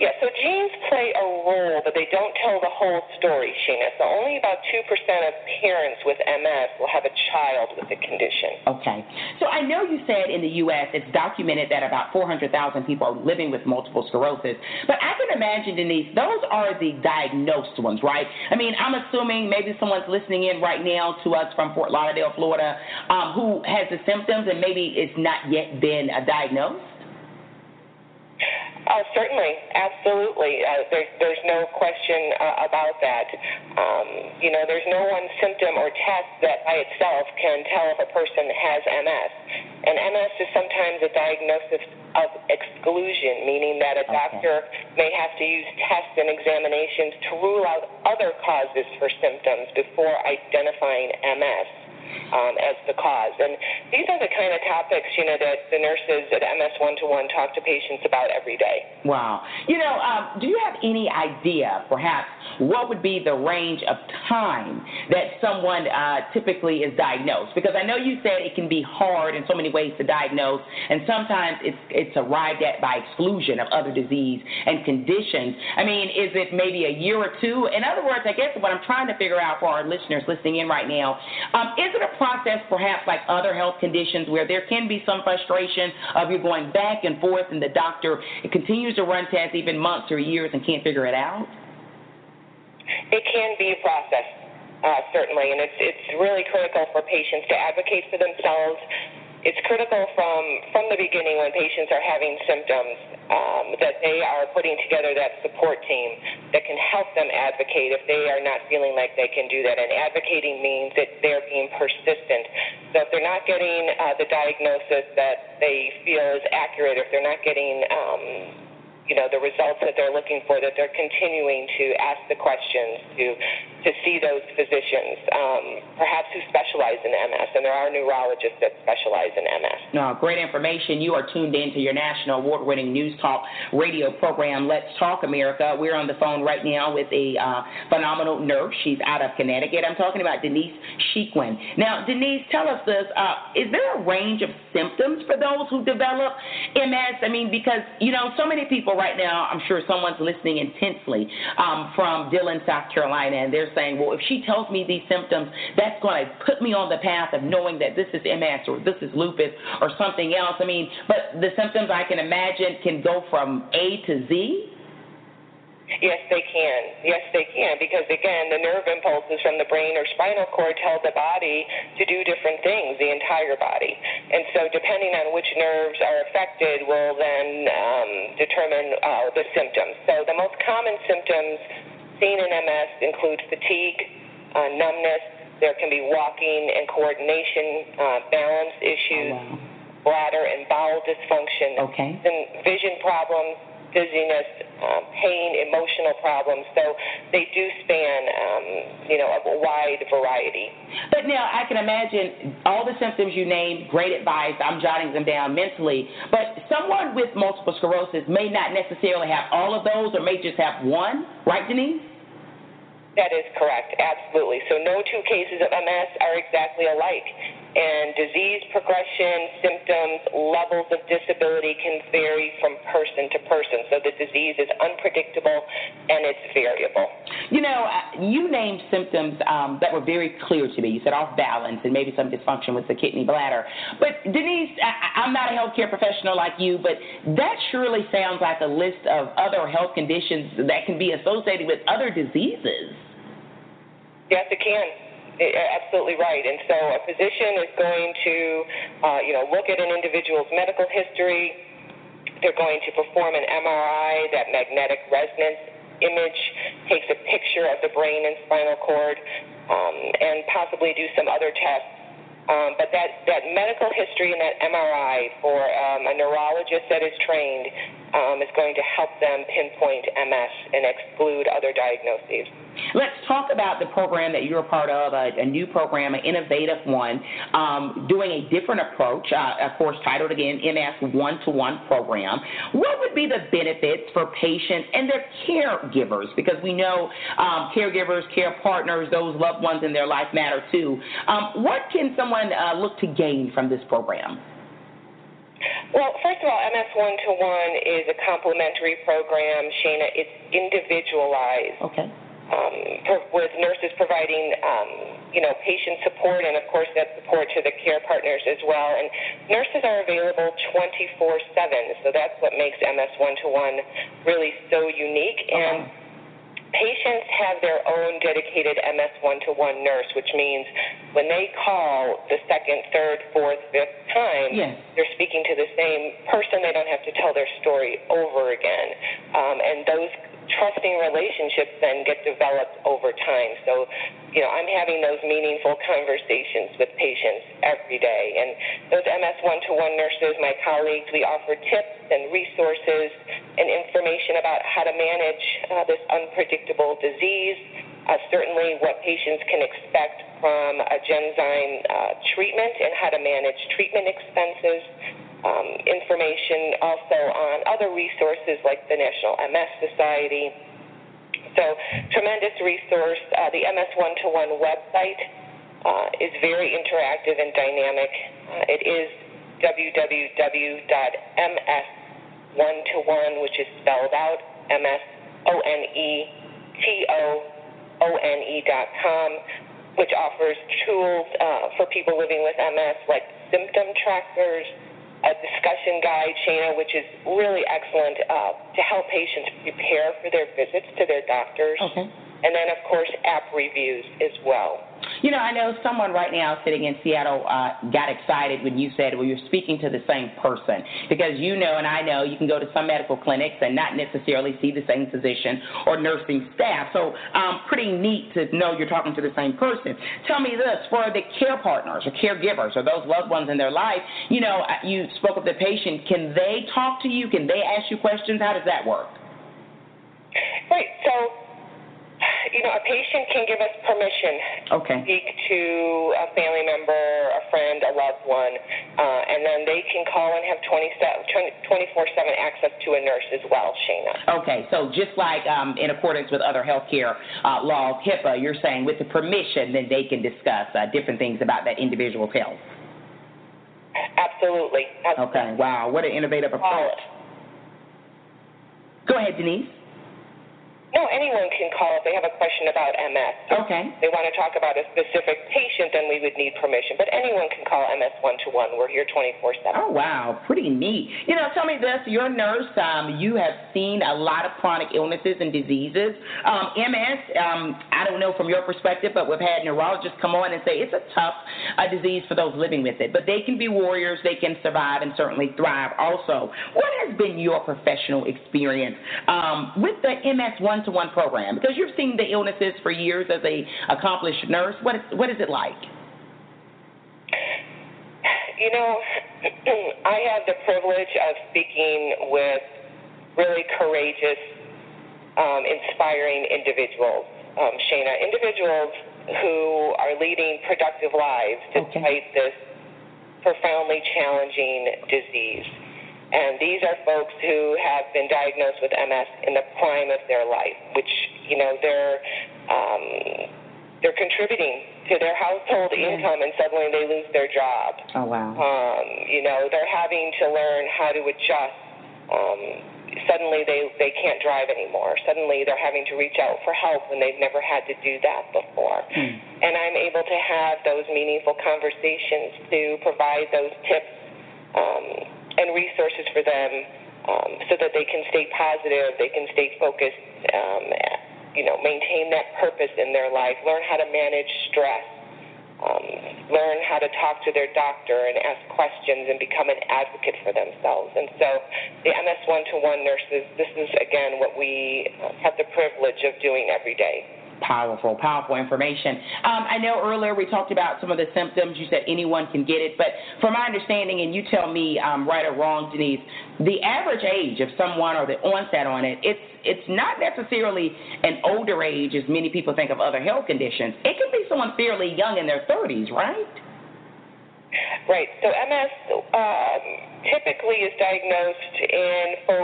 Yeah, so genes play a role, but they don't tell the whole story, Shana. So only about 2% of parents with MS will have a child with the condition. Okay. So I know you said in the U.S. it's documented that about 400,000 people are living with multiple sclerosis, but I can imagine, Denise, those are the diagnosed ones, right? I mean, I'm assuming maybe someone's listening in right now to us from Fort Lauderdale, Florida, um, who has the symptoms and maybe it's not yet been uh, diagnosed. Uh, certainly, absolutely. Uh, there's there's no question uh, about that. Um, you know, there's no one symptom or test that by itself can tell if a person has MS. And MS is sometimes a diagnosis of exclusion, meaning that a doctor may have to use tests and examinations to rule out other causes for symptoms before identifying MS um, as the cause. And these are the kind of topics, you know, that the nurses at MS One to One talk to patients about every day. Wow. You know, um, do you have any idea, perhaps, what would be the range of time that someone uh, typically is diagnosed? Because I know you said it can be hard in so many ways to diagnose, and sometimes it's it's arrived at by exclusion of other disease and conditions. I mean, is it maybe a year or two? In other words, I guess what I'm trying to figure out for our listeners listening in right now, um, is it process perhaps like other health conditions where there can be some frustration of you going back and forth and the doctor continues to run tests even months or years and can't figure it out? It can be a process, uh, certainly, and it's it's really critical for patients to advocate for themselves. It's critical from from the beginning when patients are having symptoms um, that they are putting together that support team that can help them advocate if they are not feeling like they can do that. And advocating means that they're being persistent. So if they're not getting uh, the diagnosis that they feel is accurate, if they're not getting um, you know the results that they're looking for, that they're continuing to ask the questions, to to see those physicians, um, perhaps who specialize in MS, and there are neurologists that specialize in MS. No, great information. You are tuned in to your national award-winning news talk radio program, Let's Talk America. We're on the phone right now with a uh, phenomenal nurse. She's out of Connecticut. I'm talking about Denise Shequin. Now, Denise, tell us this: uh, Is there a range of symptoms for those who develop MS? I mean, because you know, so many people right now, I'm sure someone's listening intensely um, from Dillon, South Carolina, and they're saying, well, if she tells me these symptoms, that's going to put me on the path of knowing that this is MS or this is lupus or something else. I mean, but the symptoms I can imagine can go from A to Z. Yes, they can. Yes, they can. Because again, the nerve impulses from the brain or spinal cord tell the body to do different things, the entire body. And so, depending on which nerves are affected, will then um, determine uh, the symptoms. So, the most common symptoms seen in MS include fatigue, uh, numbness. There can be walking and coordination, uh, balance issues, oh, wow. bladder and bowel dysfunction, okay. and vision problems dizziness, um, pain, emotional problems. So they do span, um, you know, a wide variety. But now I can imagine all the symptoms you named. Great advice. I'm jotting them down mentally. But someone with multiple sclerosis may not necessarily have all of those, or may just have one. Right, Denise? That is correct, absolutely. So no two cases of MS are exactly alike and disease progression, symptoms, levels of disability can vary from person to person. So the disease is unpredictable and it's variable. You know, uh, you named symptoms um, that were very clear to me. You said off balance and maybe some dysfunction with the kidney bladder. But Denise, I, I'm not a healthcare professional like you, but that surely sounds like a list of other health conditions that can be associated with other diseases. Yes, it can absolutely right. And so a physician is going to, uh, you know, look at an individual's medical history. They're going to perform an MRI, that magnetic resonance image, takes a picture of the brain and spinal cord, um, and possibly do some other tests. Um, but that, that medical history and that MRI for um, a neurologist that is trained um, is going to help them pinpoint MS and exclude other diagnoses. Let's talk about the program that you're a part of, a, a new program, an innovative one, um, doing a different approach, uh, of course, titled again MS One to One Program. What would be the benefits for patients and their caregivers? Because we know um, caregivers, care partners, those loved ones in their life matter too. Um, what can someone uh, look to gain from this program? Well, first of all, MS One to One is a complementary program, Shana. It's individualized. Okay. Um, with nurses providing, um, you know, patient support and, of course, that support to the care partners as well. And nurses are available 24/7, so that's what makes MS One to One really so unique. And patients have their own dedicated MS one to one nurse, which means when they call the second, third, fourth, fifth time, yes. they're speaking to the same person. They don't have to tell their story over again. Um, and those trusting relationships then get developed over time. So, you know, I'm having those meaningful conversations with patients every day. And those MS one to one nurses, my colleagues, we offer tips and resources and information about how to manage uh, this unpredictable disease. Uh, certainly, what patients can expect from a Genzyme uh, treatment and how to manage treatment expenses um, information also on other resources like the National MS Society. So, tremendous resource. Uh, the MS One to One website uh, is very interactive and dynamic. Uh, it is www.ms1to1, which is spelled out M S O N E T O O N E dot com, which offers tools uh, for people living with MS like symptom trackers a discussion guide, Shana, which is really excellent uh, to help patients prepare for their visits to their doctors. Okay. And then, of course, app reviews as well. You know, I know someone right now sitting in Seattle uh, got excited when you said, well, you're speaking to the same person. Because you know, and I know, you can go to some medical clinics and not necessarily see the same physician or nursing staff. So, um, pretty neat to know you're talking to the same person. Tell me this for the care partners or caregivers or those loved ones in their life, you know, uh, you spoke of the patient. Can they talk to you? Can they ask you questions? How does that work? Right. So, you know, a patient can give us permission okay. to speak to a family member, a friend, a loved one, uh, and then they can call and have 24 7 access to a nurse as well, Shana. Okay, so just like um, in accordance with other healthcare uh, laws, HIPAA, you're saying with the permission, then they can discuss uh, different things about that individual's health. Absolutely. Absolutely. Okay, wow, what an innovative approach. Go ahead, Denise. No, anyone can call if they have a question about MS. Okay. If they want to talk about a specific patient, then we would need permission. But anyone can call MS one to one. We're here 24 7. Oh, wow. Pretty neat. You know, tell me this. You're a nurse. Um, you have seen a lot of chronic illnesses and diseases. Um, MS, um, I don't know from your perspective, but we've had neurologists come on and say it's a tough uh, disease for those living with it. But they can be warriors, they can survive and certainly thrive also. What has been your professional experience um, with the MS one? One to one program? Because you've seen the illnesses for years as a accomplished nurse. What is, what is it like? You know, *clears throat* I have the privilege of speaking with really courageous, um, inspiring individuals, um, Shana, individuals who are leading productive lives despite okay. this profoundly challenging disease. And these are folks who have been diagnosed with MS in the prime of their life, which you know they're um, they're contributing to their household yeah. income, and suddenly they lose their job. Oh wow! Um, you know they're having to learn how to adjust. Um, suddenly they they can't drive anymore. Suddenly they're having to reach out for help when they've never had to do that before. Hmm. And I'm able to have those meaningful conversations to provide those tips. Um, and resources for them um, so that they can stay positive, they can stay focused, um, you know, maintain that purpose in their life, learn how to manage stress, um, learn how to talk to their doctor and ask questions and become an advocate for themselves. And so the MS one to one nurses, this is again what we have the privilege of doing every day powerful, powerful information. Um, I know earlier we talked about some of the symptoms. You said anyone can get it, but from my understanding, and you tell me um, right or wrong, Denise, the average age of someone or the onset on it, it's it's not necessarily an older age as many people think of other health conditions. It can be someone fairly young in their 30s, right? Right. So MS um, typically is diagnosed in who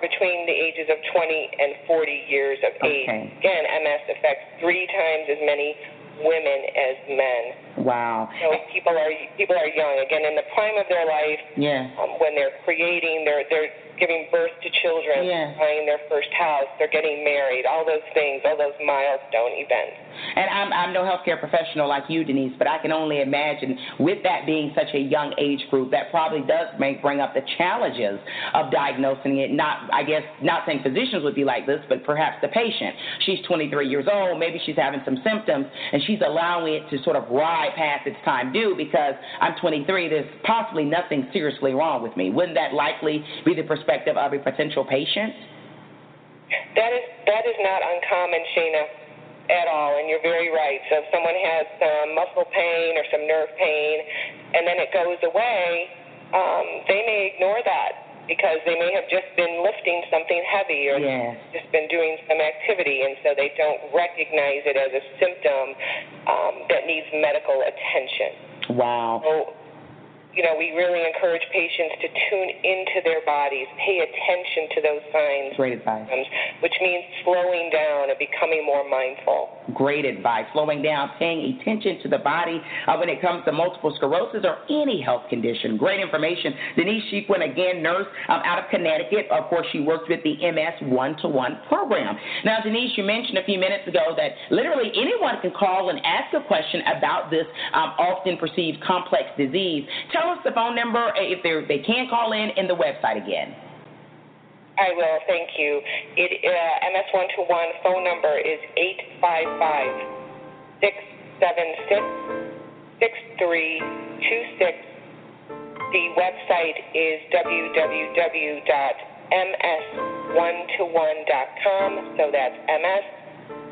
are between the ages of 20 and 40 years of okay. age. Again, MS affects three times as many women as men. Wow. So people are people are young again in the prime of their life. Yeah. Um, when they're creating, they're they're giving birth to children, Yeah. buying their first house, they're getting married, all those things, all those milestone events. And I'm, I'm no healthcare professional like you, Denise, but I can only imagine with that being such a young age group, that probably does make bring up the challenges of diagnosing it. Not, I guess, not saying physicians would be like this, but perhaps the patient. She's 23 years old, maybe she's having some symptoms, and she's allowing it to sort of ride past its time due because I'm 23. There's possibly nothing seriously wrong with me. Wouldn't that likely be the perspective of a potential patient? That is that is not uncommon, Shana, at all, and you're very right. So if someone has some muscle pain or some nerve pain, and then it goes away, um, they may ignore that because they may have just been lifting something heavy or Yes. just been doing some activity, and so they don't recognize it as a symptom um, that needs medical attention. Wow. So, you know, we really encourage patients to tune into their bodies, pay attention to those signs, Great advice. which means slowing down and becoming more mindful. Great advice. Slowing down, paying attention to the body uh, when it comes to multiple sclerosis or any health condition. Great information. Denise Sheepwin, again, nurse um, out of Connecticut. Of course, she works with the MS One to One program. Now, Denise, you mentioned a few minutes ago that literally anyone can call and ask a question about this um, often perceived complex disease. Tell us the phone number if they're- they can call in and the website again. I will, thank you. It, uh, MS One to One phone number is eight five five six seven six six three two six. The website is www.ms1to1.com. So that's ms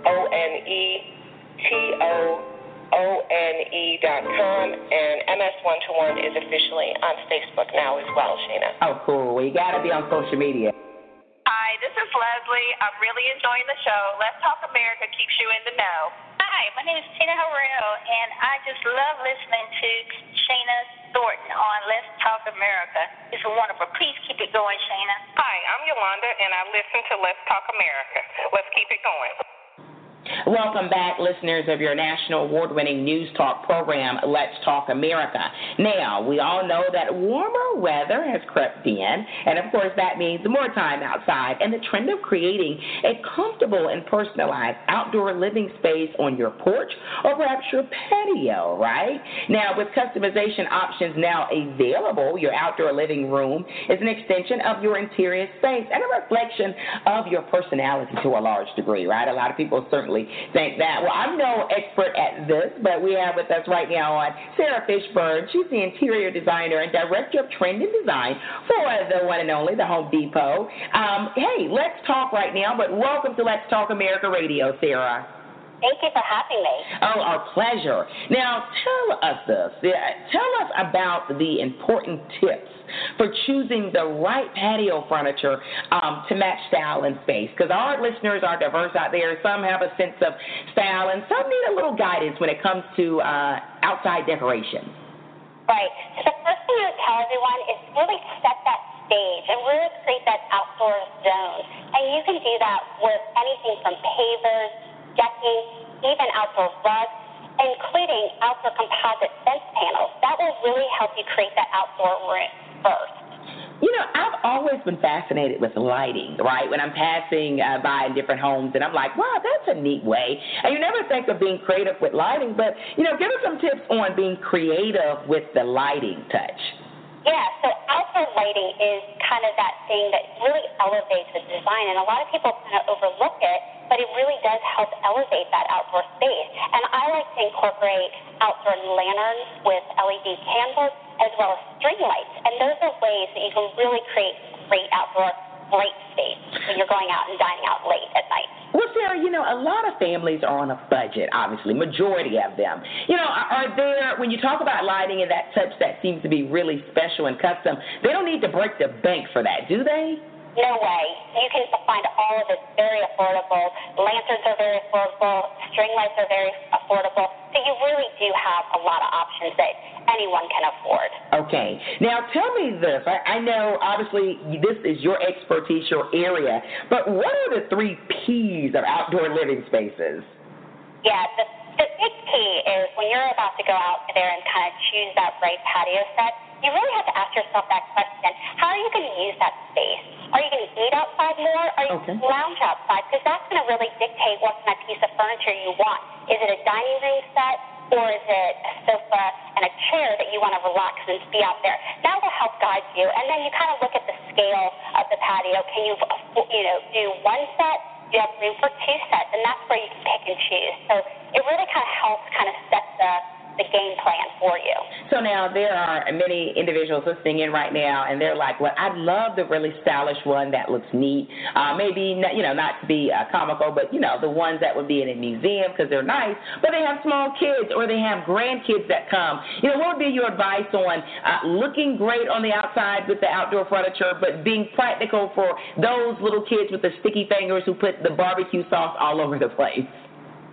o n e t o o n e dot com, and MS One to One is officially on Facebook now as well, Shana. Oh, cool. Well, you got to be on social media. Hi, this is Leslie. I'm really enjoying the show. Let's Talk America keeps you in the know. Hi, my name is Tina Harrell, and I just love listening to Shana Thornton on Let's Talk America. It's wonderful. Please keep it going, Shana. Hi, I'm Yolanda, and I listen to Let's Talk America. Let's keep it going. Welcome back, listeners of your national award winning news talk program, Let's Talk America. Now, we all know that warmer weather has crept in, and of course, that means more time outside and the trend of creating a comfortable and personalized outdoor living space on your porch or perhaps your patio, right? Now, with customization options now available, your outdoor living room is an extension of your interior space and a reflection of your personality to a large degree, right? A lot of people certainly think that. Well, I'm no expert at this, but we have with us right now on Sarah Fishburne. She's the interior designer and director of trend and design for the one and only the Home Depot. Um, hey, let's talk right now, but welcome to Let's Talk America Radio, Sarah. Thank you for having me. Oh, our pleasure. Now, tell us this. Tell us about the important tips for choosing the right patio furniture um, to match style and space. Because our listeners are diverse out there. Some have a sense of style, and some need a little guidance when it comes to uh, outside decoration. Right. So the first thing I would tell everyone is really set that stage and really create that outdoor zone. And you can do that with anything from pavers, decking, even outdoor rugs, including outdoor composite fence panels. That will really help you create that outdoor room first. You know, I've always been fascinated with lighting, right? When I'm passing uh, by in different homes, and I'm like, wow, that's a neat way. And you never think of being creative with lighting, but, you know, give us some tips on being creative with the lighting touch. Yeah, so outdoor lighting is kind of that thing that really elevates the design, and a lot of people kind of overlook it, but it really does help elevate that outdoor space. And I like to incorporate outdoor lanterns with LED candles as well as string lights, and those are ways that you can really create great outdoor bright space when you're going out and dining out late at night. Well, Sarah, you know, a lot of families are on a budget, obviously, majority of them. You know, are there, when you talk about lighting and that touch that seems to be really special and custom, they don't need to break the bank for that, do they? No way. You can find all of it very affordable. Lanterns are very affordable. String lights are very affordable. So you really do have a lot of options that anyone can afford. Okay. Now, tell me this. I, I know, obviously, this is your expertise, your area, but what are the three P's of outdoor living spaces? Yeah, the the big key is when you're about to go out there and kind of choose that right patio set, you really have to ask yourself that question. How are you going to use that space? Are you going to eat outside more? Are you Okay. going to lounge outside? Because that's going to really dictate what kind of piece of furniture you want. Is it a dining room set? Or is it a sofa and a chair that you want to relax and be out there? That will help guide you. And then you kind of look at the scale of the patio. Can you, you know, do one set? Do you have room for two sets? And that's where you can pick and choose. So it really kind of helps kind of set the, the game plan for you. So now there are many individuals listening in right now, and they're like, "Well, I'd love the really stylish one that looks neat. Uh, maybe not, you know, not to be uh, comical, but you know, the ones that would be in a museum because they're nice. But they have small kids or they have grandkids that come. You know, what would be your advice on uh, looking great on the outside with the outdoor furniture, but being practical for those little kids with the sticky fingers who put the barbecue sauce all over the place?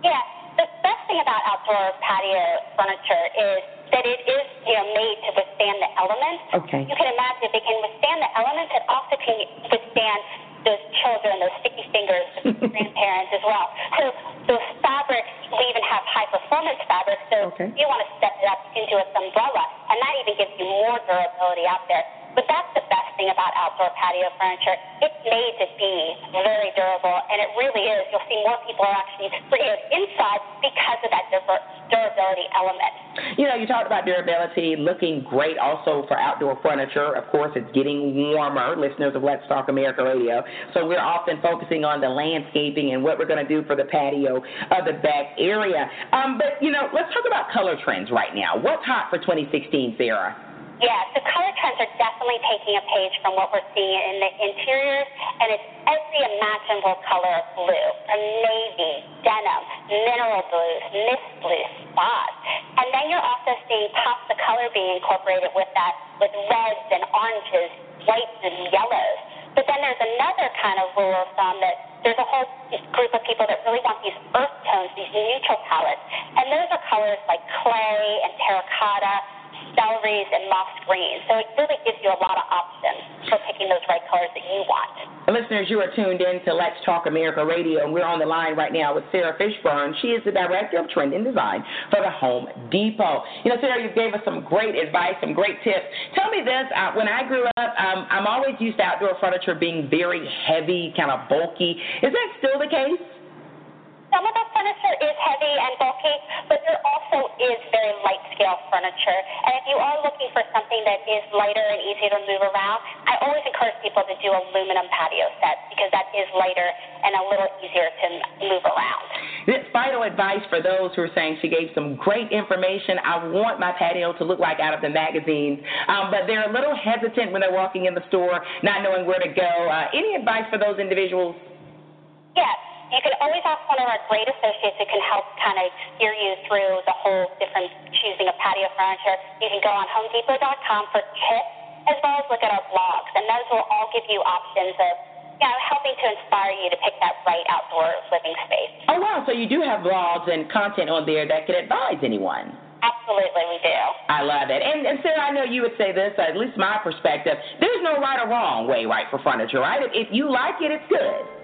Yeah, the best thing about outdoor patio furniture is that it is, you know, made to withstand the elements. Okay. You can imagine if it can withstand the elements, it also can withstand those children, those sticky fingers, *laughs* grandparents as well. So those fabrics, we even have high performance fabrics. So Okay. if you want to step it up, you can do umbrella, and that even gives you more durability out there. But that's the best thing about outdoor patio furniture. It's made to be very durable, and it really is. You'll see more people are actually it inside because of that durability element. You know, you talked about durability, looking great also for outdoor furniture. Of course, it's getting warmer, listeners of Let's Talk America Radio. So we're often focusing on the landscaping and what we're going to do for the patio of the back area. Um, but, you know, let's talk about color trends right now. What's hot for 2016, Sarah? Yeah, the color trends are definitely taking a page from what we're seeing in the interiors, and it's every imaginable color of blue, from navy, denim, mineral blues, mist blues, spots. And then you're also seeing pops of color being incorporated with that, with reds and oranges, whites and yellows. But then there's another kind of rule of thumb that there's a whole group of people that really want these earth tones, these neutral palettes. And those are colors like clay and terracotta, celeries, and moss green. So it really gives you a lot of options for picking those right colors that you want. Listeners, you are tuned in to Let's Talk America Radio, and we're on the line right now with Sarah Fishburn. She is the Director of Trend and Design for the Home Depot. You know, Sarah, you gave us some great advice, some great tips. Tell me this, uh, when I grew up, um, I'm always used to outdoor furniture being very heavy, kind of bulky. Is that still the case? Some of the furniture is heavy and bulky, but there also is very light scale furniture. And if you are looking for something that is lighter and easier to move around, I always encourage people to do aluminum patio sets because that is lighter and a little easier to move around. This final advice for those who are saying she gave some great information. I want my patio to look like out of the magazines, um, but they're a little hesitant when they're walking in the store, not knowing where to go. Uh, any advice for those individuals? Yes, you can always ask one of our great associates who can help kind of steer you through the whole different choosing of patio furniture. You can go on HomeDepot.com for tips as well as look at our blogs, and those will all give you options of you know, helping to inspire you to pick that right outdoor living space. Oh, wow. So you do have blogs and content on there that can advise anyone. Absolutely, we do. I love it. And, and Sarah, I know you would say this, at least my perspective. There's no right or wrong way, right, for furniture, right? If, if you like it, it's good.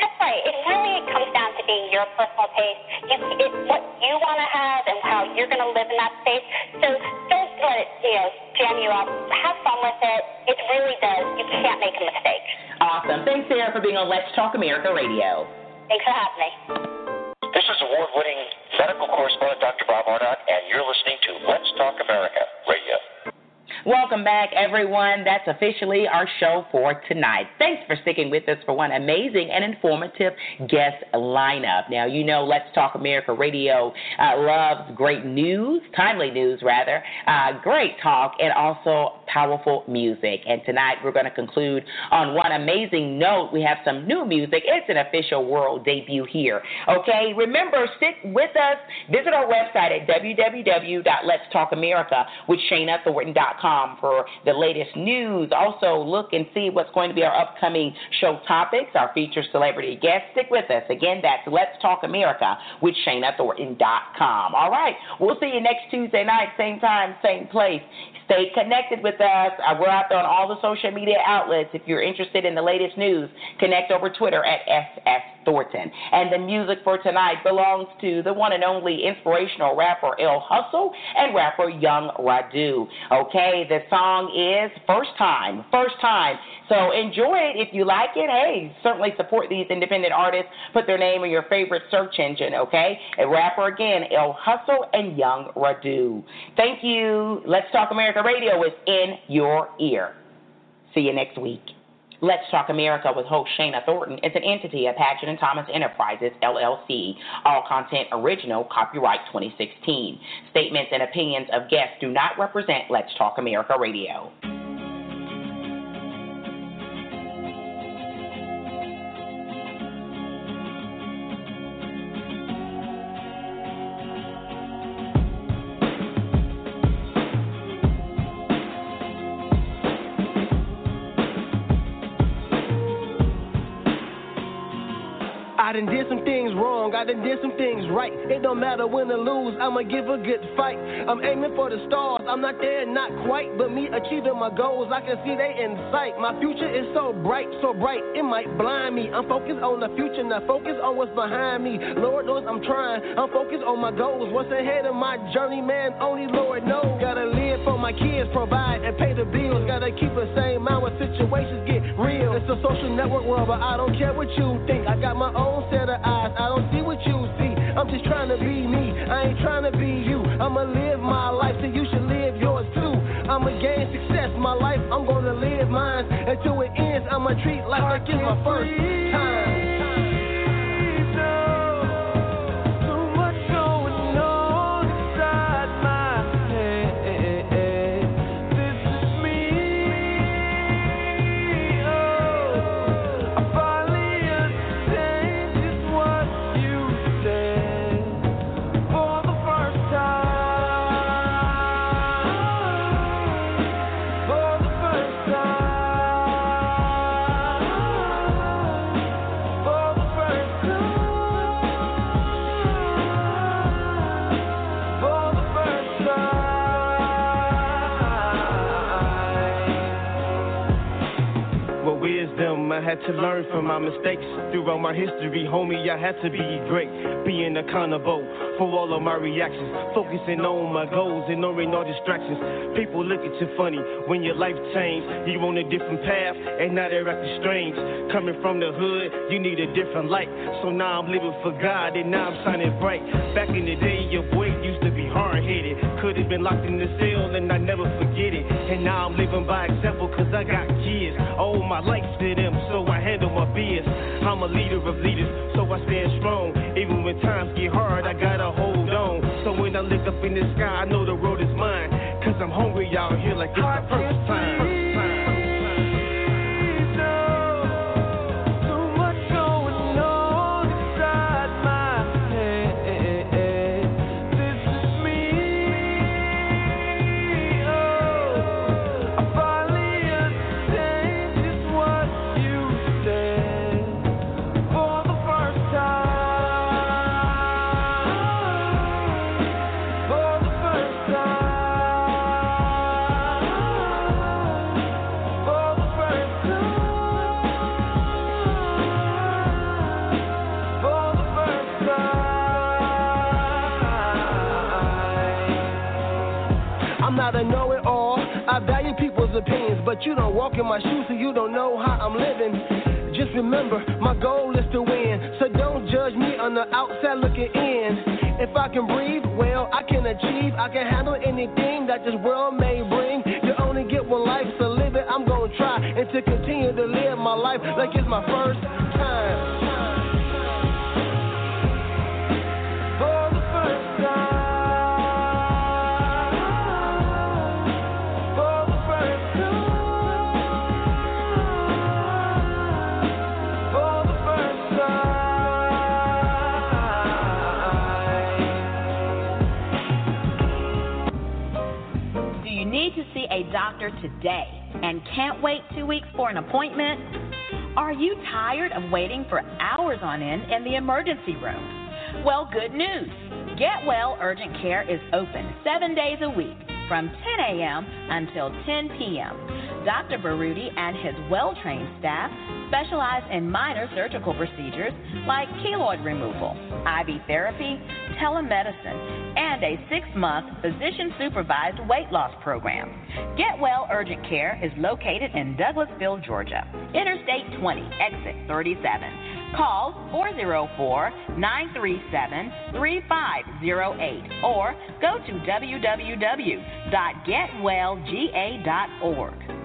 That's right. It really comes down to being your personal taste. You, it's what you want to have and how you're going to live in that space. So don't let it, you know, jam you up. Have fun with it. It really does. You can't make a mistake. Awesome. Thanks, Sarah, for being on Let's Talk America Radio. Thanks for having me. This is award-winning medical correspondent Dr. Bob Arnot, and you're listening to Let's Talk America Radio. Welcome back, everyone. That's officially our show for tonight. Thanks for sticking with us for one amazing and informative guest lineup. Now, you know, Let's Talk America Radio uh, loves great news, timely news, rather, uh, great talk, and also powerful music. And tonight, we're going to conclude on one amazing note. We have some new music. It's an official world debut here. Okay, remember, stick with us. Visit our website at www.letstalkamerica with For the latest news. Also, look and see what's going to be our upcoming show topics, our featured celebrity guests. Stick with us. Again, that's Let's Talk America with ShanaThornton.com. All right, we'll see you next Tuesday night, same time, same place. Stay connected with us. Uh, we're out there on all the social media outlets. If you're interested in the latest news, connect over Twitter at SS Thornton. And the music for tonight belongs to the one and only inspirational rapper El Hustle and rapper Young Radu. Okay, the song is First Time. First Time. So enjoy it if you like it. Hey, certainly support these independent artists. Put their name in your favorite search engine, okay? A rapper again, El Hustle and Young Radu. Thank you. Let's Talk America The radio is in your ear. See you next week. Let's Talk America with host Shana Thornton is an entity of Patchen and Thomas Enterprises, LLC. All content original, copyright 2016. Statements and opinions of guests do not represent Let's Talk America Radio. I done did some things right. It don't matter win or lose, I'ma give a good fight. I'm aiming for the stars, I'm not there, not quite. But me achieving my goals, I can see they in sight. My future is so bright, so bright, it might blind me. I'm focused on the future, not focused on what's behind me. Lord knows I'm trying, I'm focused on my goals. What's ahead of my journey, man, only Lord knows. Gotta live for my kids, provide and pay the bills. Gotta keep the same mind when situations get real. It's a social network world, but I don't care what you think. I got my own set of eyes, I don't see what you see. I'm just trying to be me, I ain't trying to be you. I'ma live my life, so you should live yours too. I'ma gain success, my life, I'm gonna live mine. Until it ends, I'ma treat life like it's my first time. I had to learn from my mistakes. Throughout my history, homie, I had to be great. Being accountable for all of my reactions. Focusing on my goals, and ignoring all distractions. People look at you funny when your life changed. You on a different path, and now they're acting strange. Coming from the hood, you need a different light. So now I'm living for God, and now I'm shining bright. Back in the day, your boy used to be hard headed. Could have been locked in the cell, and I never forget it. And now I'm living by example, cause I got kids. All my life to them, so I handle my biz. I'm a leader of leaders, so I stand strong. Even when times get hard, I gotta hold on. So when I look up in the sky, I know the road is mine. Cause I'm hungry out here like it's the first time. Opinions, but you don't walk in my shoes, so you don't know how I'm living. Just remember, my goal is to win. So don't judge me on the outside looking in. If I can breathe, well, I can achieve. I can handle anything that this world may bring. You only get one life, so live it. I'm gonna try and to continue to live my life like it's my first doctor today and can't wait two weeks for an appointment? Are you tired of waiting for hours on end in the emergency room? Well, good news. Get Well Urgent Care is open seven days a week. From 10 a.m. until 10 p.m. Dr. Baruti and his well trained staff specialize in minor surgical procedures like keloid removal, IV therapy, telemedicine, and a six month physician supervised weight loss program. Get Well Urgent Care is located in Douglasville, Georgia, Interstate 20, exit 37. Call 404 937 3508 or go to www.getwellga.org.